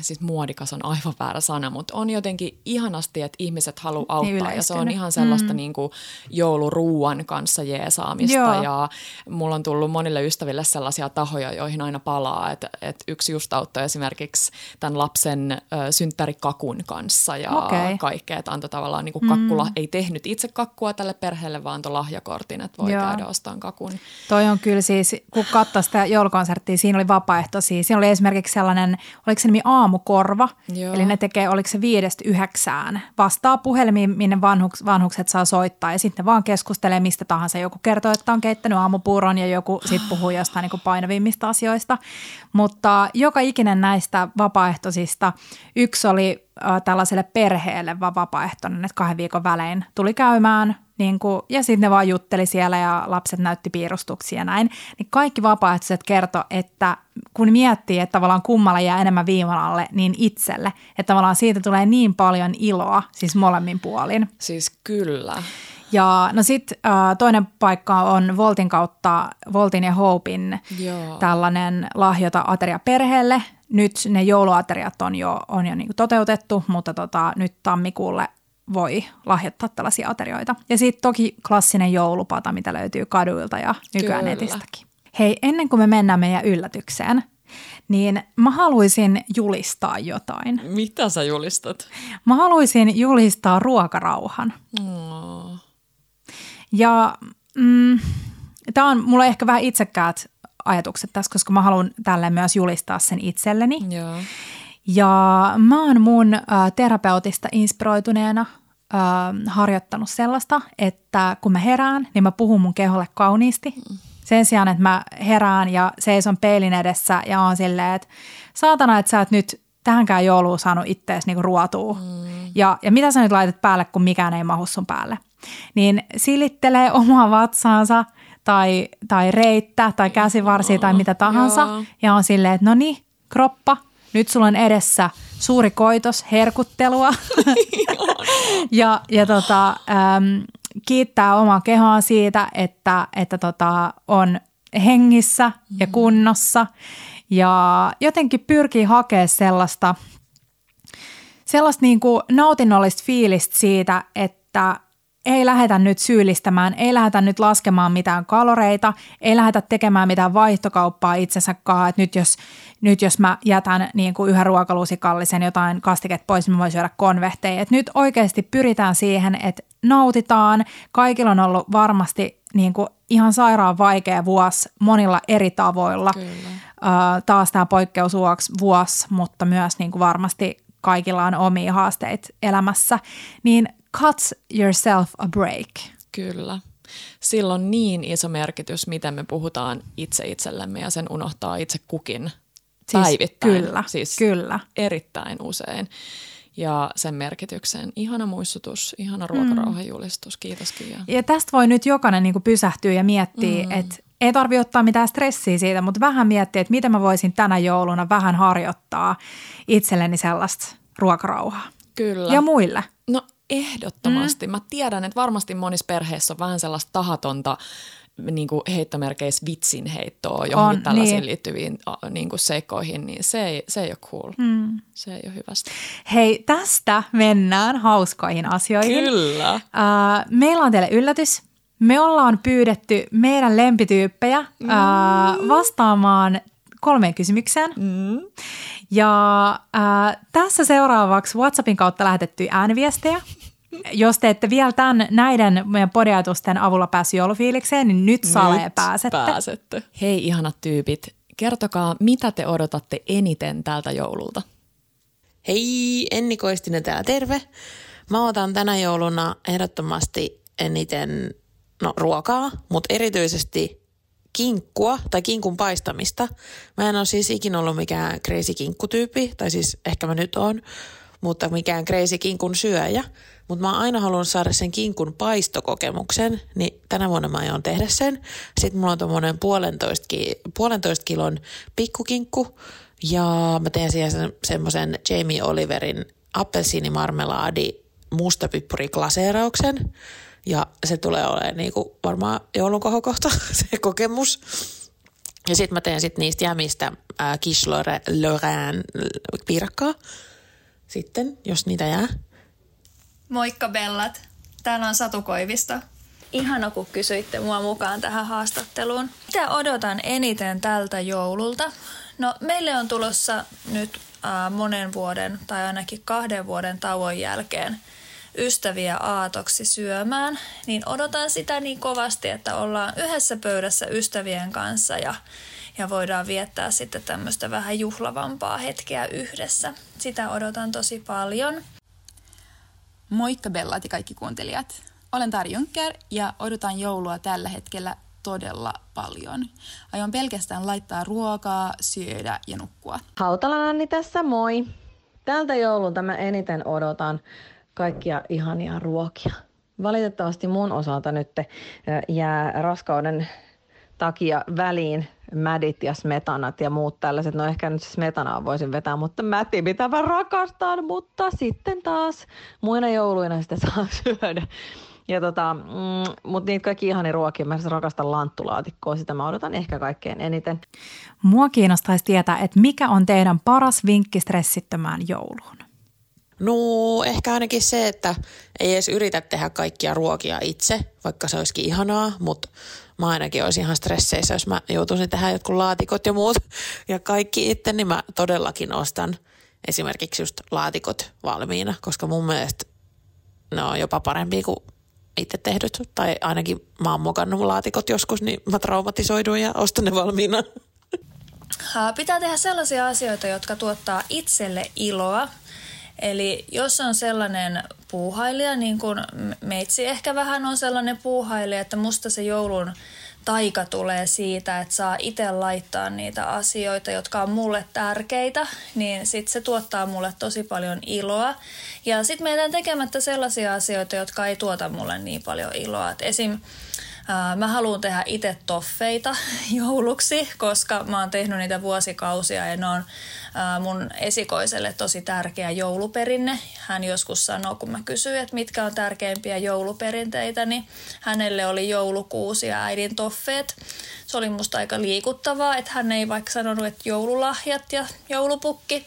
siis muodikas on aivan väärä sana, mutta on jotenkin ihanasti, että ihmiset haluaa auttaa Niin ja se on ihan sellaista Mm. niin kuin jouluruuan kanssa jeesaamista Joo. ja mulla on tullut monille ystäville sellaisia tahoja, joihin aina palaa, että, että yksi just auttoi esimerkiksi tämän lapsen ö, synttärikakun kanssa ja Okei. kaikkea, että antoi tavallaan niin kuin kakkula, ei tehnyt itse kakkua tälle perheelle, vaan antoi lahjakortin, että voi Joo. käydä ostamaan kakun. Toi on kyllä siis, kun katsoi sitä joulukonserttia, siinä oli vapaaehtoisia. Siinä oli esimerkiksi sellainen, oliko se nimi Aamukorva, Joo. eli ne tekee, oliko se viidestä yhdeksään. Vastaa puhelimiin, minne vanhuks, vanhukset saa soittaa ja sitten vaan keskustelee mistä tahansa. Joku kertoo, että on keittänyt aamupuuron ja joku sitten puhuu jostain niin kuin painavimmista asioista. Mutta joka ikinen näistä vapaaehtoisista, yksi oli tällaiselle perheelle vaan vapaaehtoinen, että kahden viikon välein tuli käymään niin kuin, ja sitten ne vaan jutteli siellä ja lapset näytti piirustuksia ja näin. Niin kaikki vapaaehtoiset kertoi, että kun miettii, että tavallaan kummalle jää enemmän viivan alle, niin itselle. Että tavallaan siitä tulee niin paljon iloa, siis molemmin puolin. Siis kyllä. Ja no sitten äh, toinen paikka on Voltin kautta, Voltin ja Hopein Joo. tällainen lahjota ateria perheelle. Nyt ne jouluateriat on jo, on jo niinku toteutettu, mutta tota, nyt tammikuulle voi lahjoittaa tällaisia aterioita. Ja sitten toki klassinen joulupata, mitä löytyy kaduilta ja nykyään Kyllä. netistäkin. Hei, ennen kuin me mennään meidän yllätykseen, niin mä haluaisin julistaa jotain. Mitä sä julistat? Mä haluaisin julistaa ruokarauhan. Oh. Ja mm, tämä on mulla ehkä vähän itsekkäät ajatukset tässä, koska mä haluan tälle myös julistaa sen itselleni. Joo. Ja mä oon mun ä, terapeutista inspiroituneena ä, harjoittanut sellaista, että kun mä herään, niin mä puhun mun keholle kauniisti. Sen sijaan, että mä herään ja seison peilin edessä ja on silleen, että saatana, että sä et nyt tähänkään jouluun saanut ittees niinku ruotua. Mm. Ja, ja mitä sä nyt laitat päälle, kun mikään ei mahu sun päälle. Niin silittelee <laughs> omaa vatsaansa tai, tai reittä tai käsivarsia tai mitä tahansa. Joo. Ja on silleen, että no niin, kroppa, nyt sulla on edessä suuri koitos, herkuttelua. <laughs> ja ja tota, äm, kiittää omaa kehoa siitä, että, että tota, on hengissä ja kunnossa. Ja jotenkin pyrkii hakemaan sellaista, sellaista niin kuin nautinnollista fiilistä siitä, että ei lähdetä nyt syyllistämään, ei lähdetä nyt laskemaan mitään kaloreita, ei lähdetä tekemään mitään vaihtokauppaa itsensä kanssa, että nyt jos, nyt jos mä jätän niin kuin yhden ruokalusikallisen jotain kastiket pois, niin mä voin syödä konvehteja. Et nyt oikeasti pyritään siihen, että nautitaan. Kaikilla on ollut varmasti niin kuin ihan sairaan vaikea vuosi monilla eri tavoilla. Kyllä. Taas tämä poikkeusvuosi vuosi, mutta myös niin kuin varmasti kaikilla on omia haasteita elämässä. Niin cut yourself a break. Kyllä. Sillä on niin iso merkitys, miten me puhutaan itse itsellemme ja sen unohtaa itse kukin Siis päivittäin. kyllä, siis kyllä. erittäin usein. Ja sen merkityksen. Ihana muistutus, ihana ruokarauhan julistus. Kiitos Kiia. Ja tästä voi nyt jokainen niin pysähtyä ja miettiä, mm. että ei tarvitse ottaa mitään stressiä siitä, mutta vähän miettiä, että miten mä voisin tänä jouluna vähän harjoittaa itselleni sellaista ruokarauhaa. Kyllä. Ja muille. No ehdottomasti. Mm. Mä tiedän, että varmasti monissa perheissä on vähän sellaista tahatonta niin kuin heittomerkeissä vitsin heittoa johonkin On, tällaisiin niin. liittyviin niin kuin seikkoihin, niin se ei, se ei ole cool. Mm. Se ei ole hyvästä. Hei, tästä mennään hauskoihin asioihin. Kyllä. Uh, meillä on teille yllätys. Me ollaan pyydetty meidän lempityyppejä uh, vastaamaan kolmeen kysymykseen. Mm. Ja uh, tässä seuraavaksi WhatsAppin kautta lähetettyjä ääniviestejä. Jos te ette vielä tämän, näiden meidän podiatusten avulla päässyt joulufiilikseen, niin nyt salee Nyt pääsette. pääsette. Hei ihanat tyypit, kertokaa mitä te odotatte eniten tältä joululta? Hei, Enni Koistinen täällä, terve. Mä otan tänä jouluna ehdottomasti eniten no, ruokaa, mutta erityisesti kinkkua tai kinkun paistamista. Mä en ole siis ikinä ollut mikään crazy kinkkutyyppi, tai siis ehkä mä nyt oon, mutta mikään crazy kinkun syöjä. Mutta mä oon aina halunnut saada sen kinkun paistokokemuksen, niin tänä vuonna mä aion tehdä sen. Sitten mulla on tommonen puolentoista, ki- puolentoista kilon pikkukinkku, ja mä teen siihen sen, semmoisen Jamie Oliverin appelsiinimarmelaadi mustapippuri glaseerauksen. Ja se tulee olemaan niin kuin varmaan joulun kohokohta, <laughs> se kokemus. Ja sitten mä teen sit niistä jämistä äh, quiche Lorraine piirakkaa sitten, jos niitä jää. Moikka Bellat, täällä on Satu Koivisto. Ihana, kun kysyitte mua mukaan tähän haastatteluun. Mitä odotan eniten tältä joululta? No, meille on tulossa nyt äh, monen vuoden tai ainakin kahden vuoden tauon jälkeen ystäviä aatoksi syömään, niin odotan sitä niin kovasti, että ollaan yhdessä pöydässä ystävien kanssa ja, ja voidaan viettää sitten tämmöistä vähän juhlavampaa hetkeä yhdessä. Sitä odotan tosi paljon. Moikka Bellat ja kaikki kuuntelijat. Olen Tari Juncker ja odotan joulua tällä hetkellä todella paljon. Aion pelkästään laittaa ruokaa, syödä ja nukkua. Hautalan Anni tässä, moi! Tältä joululta mä eniten odotan kaikkia ihania ruokia. Valitettavasti mun osalta nyt jää raskauden takia väliin mädit ja smetanat ja muut tällaiset. No ehkä nyt smetanaa voisin vetää, mutta mäti mitä mä rakastan, mutta sitten taas muina jouluina sitä saa <laughs> syödä. Ja tota, mm, mutta niitä kaikki ihani ruokia, mä rakastan lanttulaatikkoa, sitä mä odotan ehkä kaikkein eniten. Mua kiinnostaisi tietää, että mikä on teidän paras vinkki stressittömään jouluun? No ehkä ainakin se, että ei edes yritä tehdä kaikkia ruokia itse, vaikka se olisikin ihanaa, mutta mä ainakin olisin ihan stresseissä, jos mä joutuisin tehdä jotkut laatikot ja muut <laughs> ja kaikki itse, niin mä todellakin ostan esimerkiksi just laatikot valmiina, koska mun mielestä ne on jopa parempi kuin itse tehdyt, tai ainakin mä oon mokannut laatikot joskus, niin mä traumatisoidun ja ostan ne valmiina. <laughs> Pitää tehdä sellaisia asioita, jotka tuottaa itselle iloa. Eli jos on sellainen puuhailija, niin kuin meitsi ehkä vähän on sellainen puuhailija, että musta se joulun taika tulee siitä, että saa itse laittaa niitä asioita, jotka on mulle tärkeitä, niin sitten se tuottaa mulle tosi paljon iloa. Ja sitten meidän tekemättä sellaisia asioita, jotka ei tuota mulle niin paljon iloa. Et esim mä haluan tehdä itse toffeita <laughs> jouluksi, koska mä oon tehnyt niitä vuosikausia ja ne on mun esikoiselle tosi tärkeä jouluperinne. Hän joskus sanoi, kun mä kysyin, että mitkä on tärkeimpiä jouluperinteitä, niin hänelle oli joulukuusi ja äidin toffeet. Se oli musta aika liikuttavaa, että hän ei vaikka sanonut, että joululahjat ja joulupukki,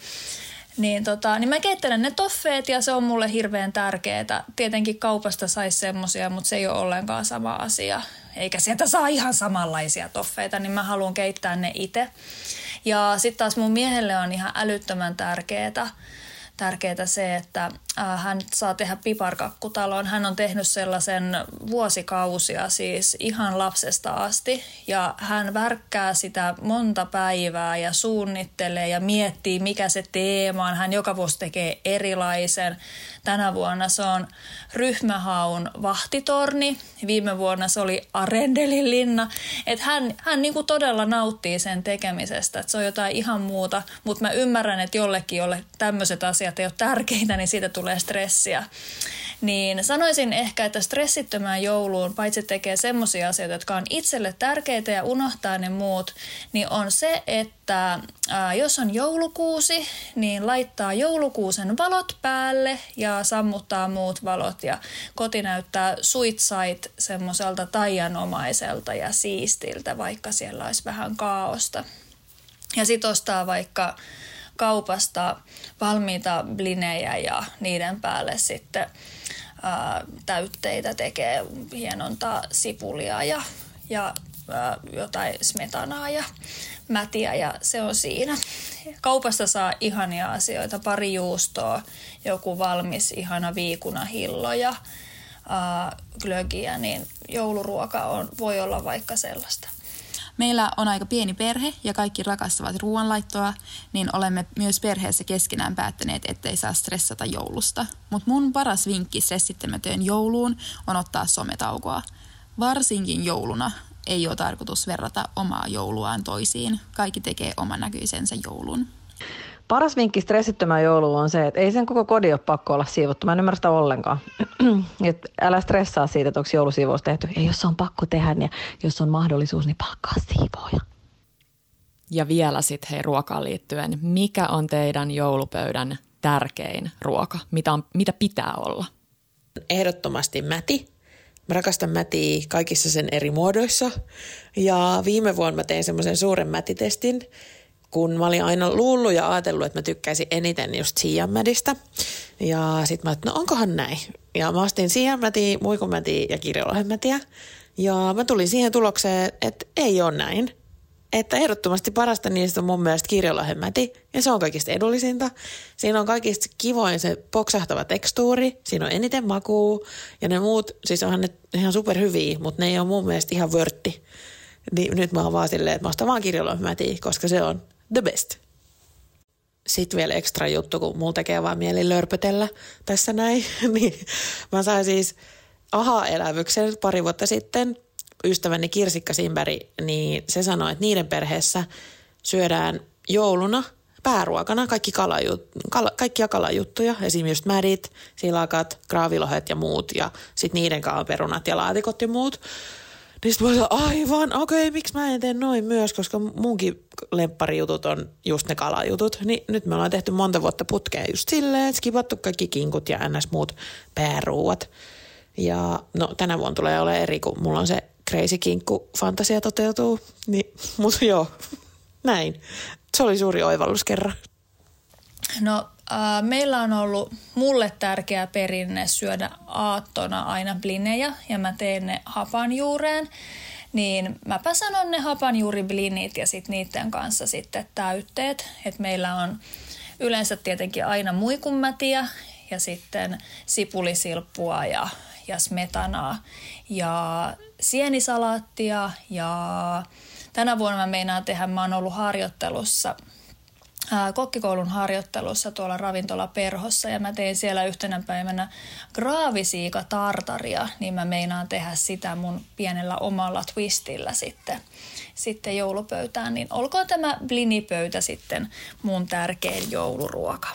niin, tota, niin mä keittelen ne toffeet ja se on mulle hirveän tärkeää. Tietenkin kaupasta saisi semmosia, mutta se ei ole ollenkaan sama asia. Eikä sieltä saa ihan samanlaisia toffeita, niin mä haluan keittää ne itse. Ja sitten taas mun miehelle on ihan älyttömän tärkeää tärkeää se, että hän saa tehdä piparkakkutalon. Hän on tehnyt sellaisen vuosikausia siis ihan lapsesta asti ja hän värkkää sitä monta päivää ja suunnittelee ja miettii mikä se teema on. Hän joka vuosi tekee erilaisen. Tänä vuonna se on ryhmähaun vahtitorni. Viime vuonna se oli Arendelin linna. Et hän hän niinku todella nauttii sen tekemisestä. Et se on jotain ihan muuta, mutta mä ymmärrän, että jollekin, jolle tämmöiset asiat ei ole tärkeitä, niin siitä tulee stressiä. Niin sanoisin ehkä, että stressittömään jouluun, paitsi tekee semmoisia asioita, jotka on itselle tärkeitä ja unohtaa ne muut, niin on se, että ää, jos on joulukuusi, niin laittaa joulukuusen valot päälle ja sammuttaa muut valot ja koti näyttää suitsait semmoiselta taianomaiselta ja siistiltä, vaikka siellä olisi vähän kaaosta. Ja sit ostaa vaikka kaupasta valmiita blinejä ja niiden päälle sitten ää, täytteitä tekee hienontaa sipulia ja, ja ää, jotain smetanaa ja mätiä ja se on siinä. Kaupasta saa ihania asioita, pari juustoa, joku valmis ihana viikunahillo ja ää, glögiä, niin jouluruoka on, voi olla vaikka sellaista. Meillä on aika pieni perhe ja kaikki rakastavat ruoanlaittoa, niin olemme myös perheessä keskenään päättäneet, ettei saa stressata joulusta. Mutta mun paras vinkki stressittämätöön jouluun on ottaa sometaukoa. Varsinkin jouluna ei ole tarkoitus verrata omaa jouluaan toisiin. Kaikki tekee oman näköisensä joulun. Paras vinkki stressittömään jouluun on se, että ei sen koko kodin ole pakko olla siivottu. Mä en ymmärrä sitä ollenkaan. <clears throat> Et älä stressaa siitä, että onko joulusiivous tehty. Ja jos on pakko tehdä, niin jos on mahdollisuus, niin palkkaa siivooja. Ja vielä sitten hei ruokaan liittyen, mikä on teidän joulupöydän tärkein ruoka? Mitä, on, mitä pitää olla? Ehdottomasti mäti. Mä rakastan mätiä kaikissa sen eri muodoissa. Ja viime vuonna mä tein semmoisen suuren mätitestin, kun mä olin aina luullut ja ajatellut, että mä tykkäisin eniten just siianmädistä. Ja sit mä että no onkohan näin. Ja mä ostin siianmätiä, muikunmätiä ja kirjolohenmätiä. Ja mä tulin siihen tulokseen, että ei ole näin. Että ehdottomasti parasta niistä on mun mielestä kirjolohenmäti, ja se on kaikista edullisinta. Siinä on kaikista kivoin se poksahtava tekstuuri, siinä on eniten makuu, ja ne muut, siis onhan ne ihan superhyviä, mutta ne ei ole mun mielestä ihan vörtti. Niin nyt mä oon vaan silleen, että mä ostan vaan kirjolohenmätiä, koska se on the best. Sitten vielä ekstra juttu, kun mulla tekee vaan mieli lörpötellä tässä näin, <laughs> niin mä sain siis aha-elävyksen pari vuotta sitten ystäväni Kirsikka Simberg, niin se sanoi, että niiden perheessä syödään jouluna pääruokana kaikki kalajut, kala, kaikkia kalajuttuja, esimerkiksi mädit, silakat, graavilohet ja muut, ja sitten niiden kanssa perunat ja laatikot ja muut. Niin sitten sanoin, aivan, okei, okay, miksi mä en tee noin myös, koska munkin lempparijutut on just ne kalajutut. Niin nyt me ollaan tehty monta vuotta putkeen just silleen, että skipattu kaikki kinkut ja ns. muut pääruuat. Ja no tänä vuonna tulee olemaan eri, kun mulla on se crazy kinkku fantasia toteutuu. Niin, <laughs> mutta joo, näin. Se oli suuri oivallus kerran. No äh, meillä on ollut mulle tärkeä perinne syödä aattona aina blinejä ja mä teen ne hapanjuureen. Niin mäpä sanon ne hapanjuuriblinit ja sitten niiden kanssa sitten täytteet. Että meillä on yleensä tietenkin aina muikunmätiä ja sitten sipulisilppua ja, ja smetanaa ja sienisalaattia ja tänä vuonna mä meinaan tehdä, mä oon ollut harjoittelussa kokkikoulun harjoittelussa tuolla ravintola Perhossa ja mä tein siellä yhtenä päivänä graavisiika tartaria, niin mä meinaan tehdä sitä mun pienellä omalla twistillä sitten, sitten joulupöytään. Niin olkoon tämä blinipöytä sitten mun tärkein jouluruoka.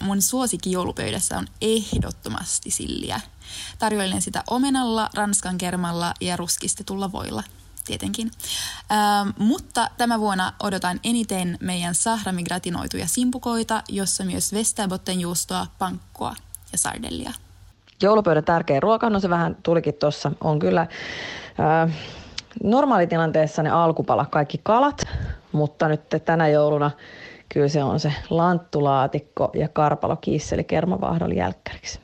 Mun suosikki joulupöydässä on ehdottomasti silliä. Tarjoilen sitä omenalla, ranskan kermalla ja ruskistetulla voilla tietenkin. Ähm, mutta tämä vuonna odotan eniten meidän sahramigratinoituja simpukoita, jossa myös Westerbotten juustoa, pankkoa ja sardellia. Joulupöydän tärkeä ruoka, no se vähän tulikin tuossa, on kyllä äh, normaalitilanteessa ne alkupala kaikki kalat, mutta nyt tänä jouluna kyllä se on se lanttulaatikko ja karpalokiisseli kermavahdon jälkkäriksi.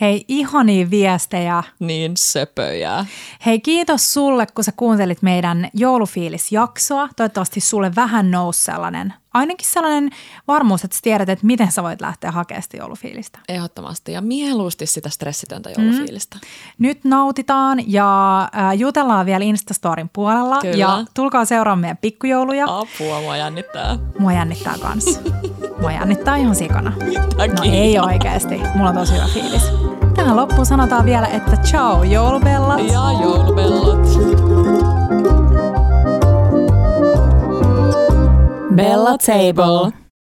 Hei, ihania viestejä. Niin söpöjä. Hei, kiitos sulle, kun sä kuuntelit meidän joulufiilisjaksoa. Toivottavasti sulle vähän nousi sellainen, ainakin sellainen varmuus, että sä tiedät, että miten sä voit lähteä hakemaan sitä joulufiilistä. Ehdottomasti ja mieluusti sitä stressitöntä joulufiilistä. Mm. Nyt nautitaan ja äh, jutellaan vielä Instastorin puolella. Kyllä. Ja tulkaa seuraamaan meidän pikkujouluja. Apua, mua jännittää. Mua jännittää kans. <laughs> Mua jännittää ihan sikana. Mitä No ei oikeasti. Mulla on tosi hyvä fiilis. Tähän loppuun sanotaan vielä, että ciao joulubellat. Ja joulubellot. Bella Table.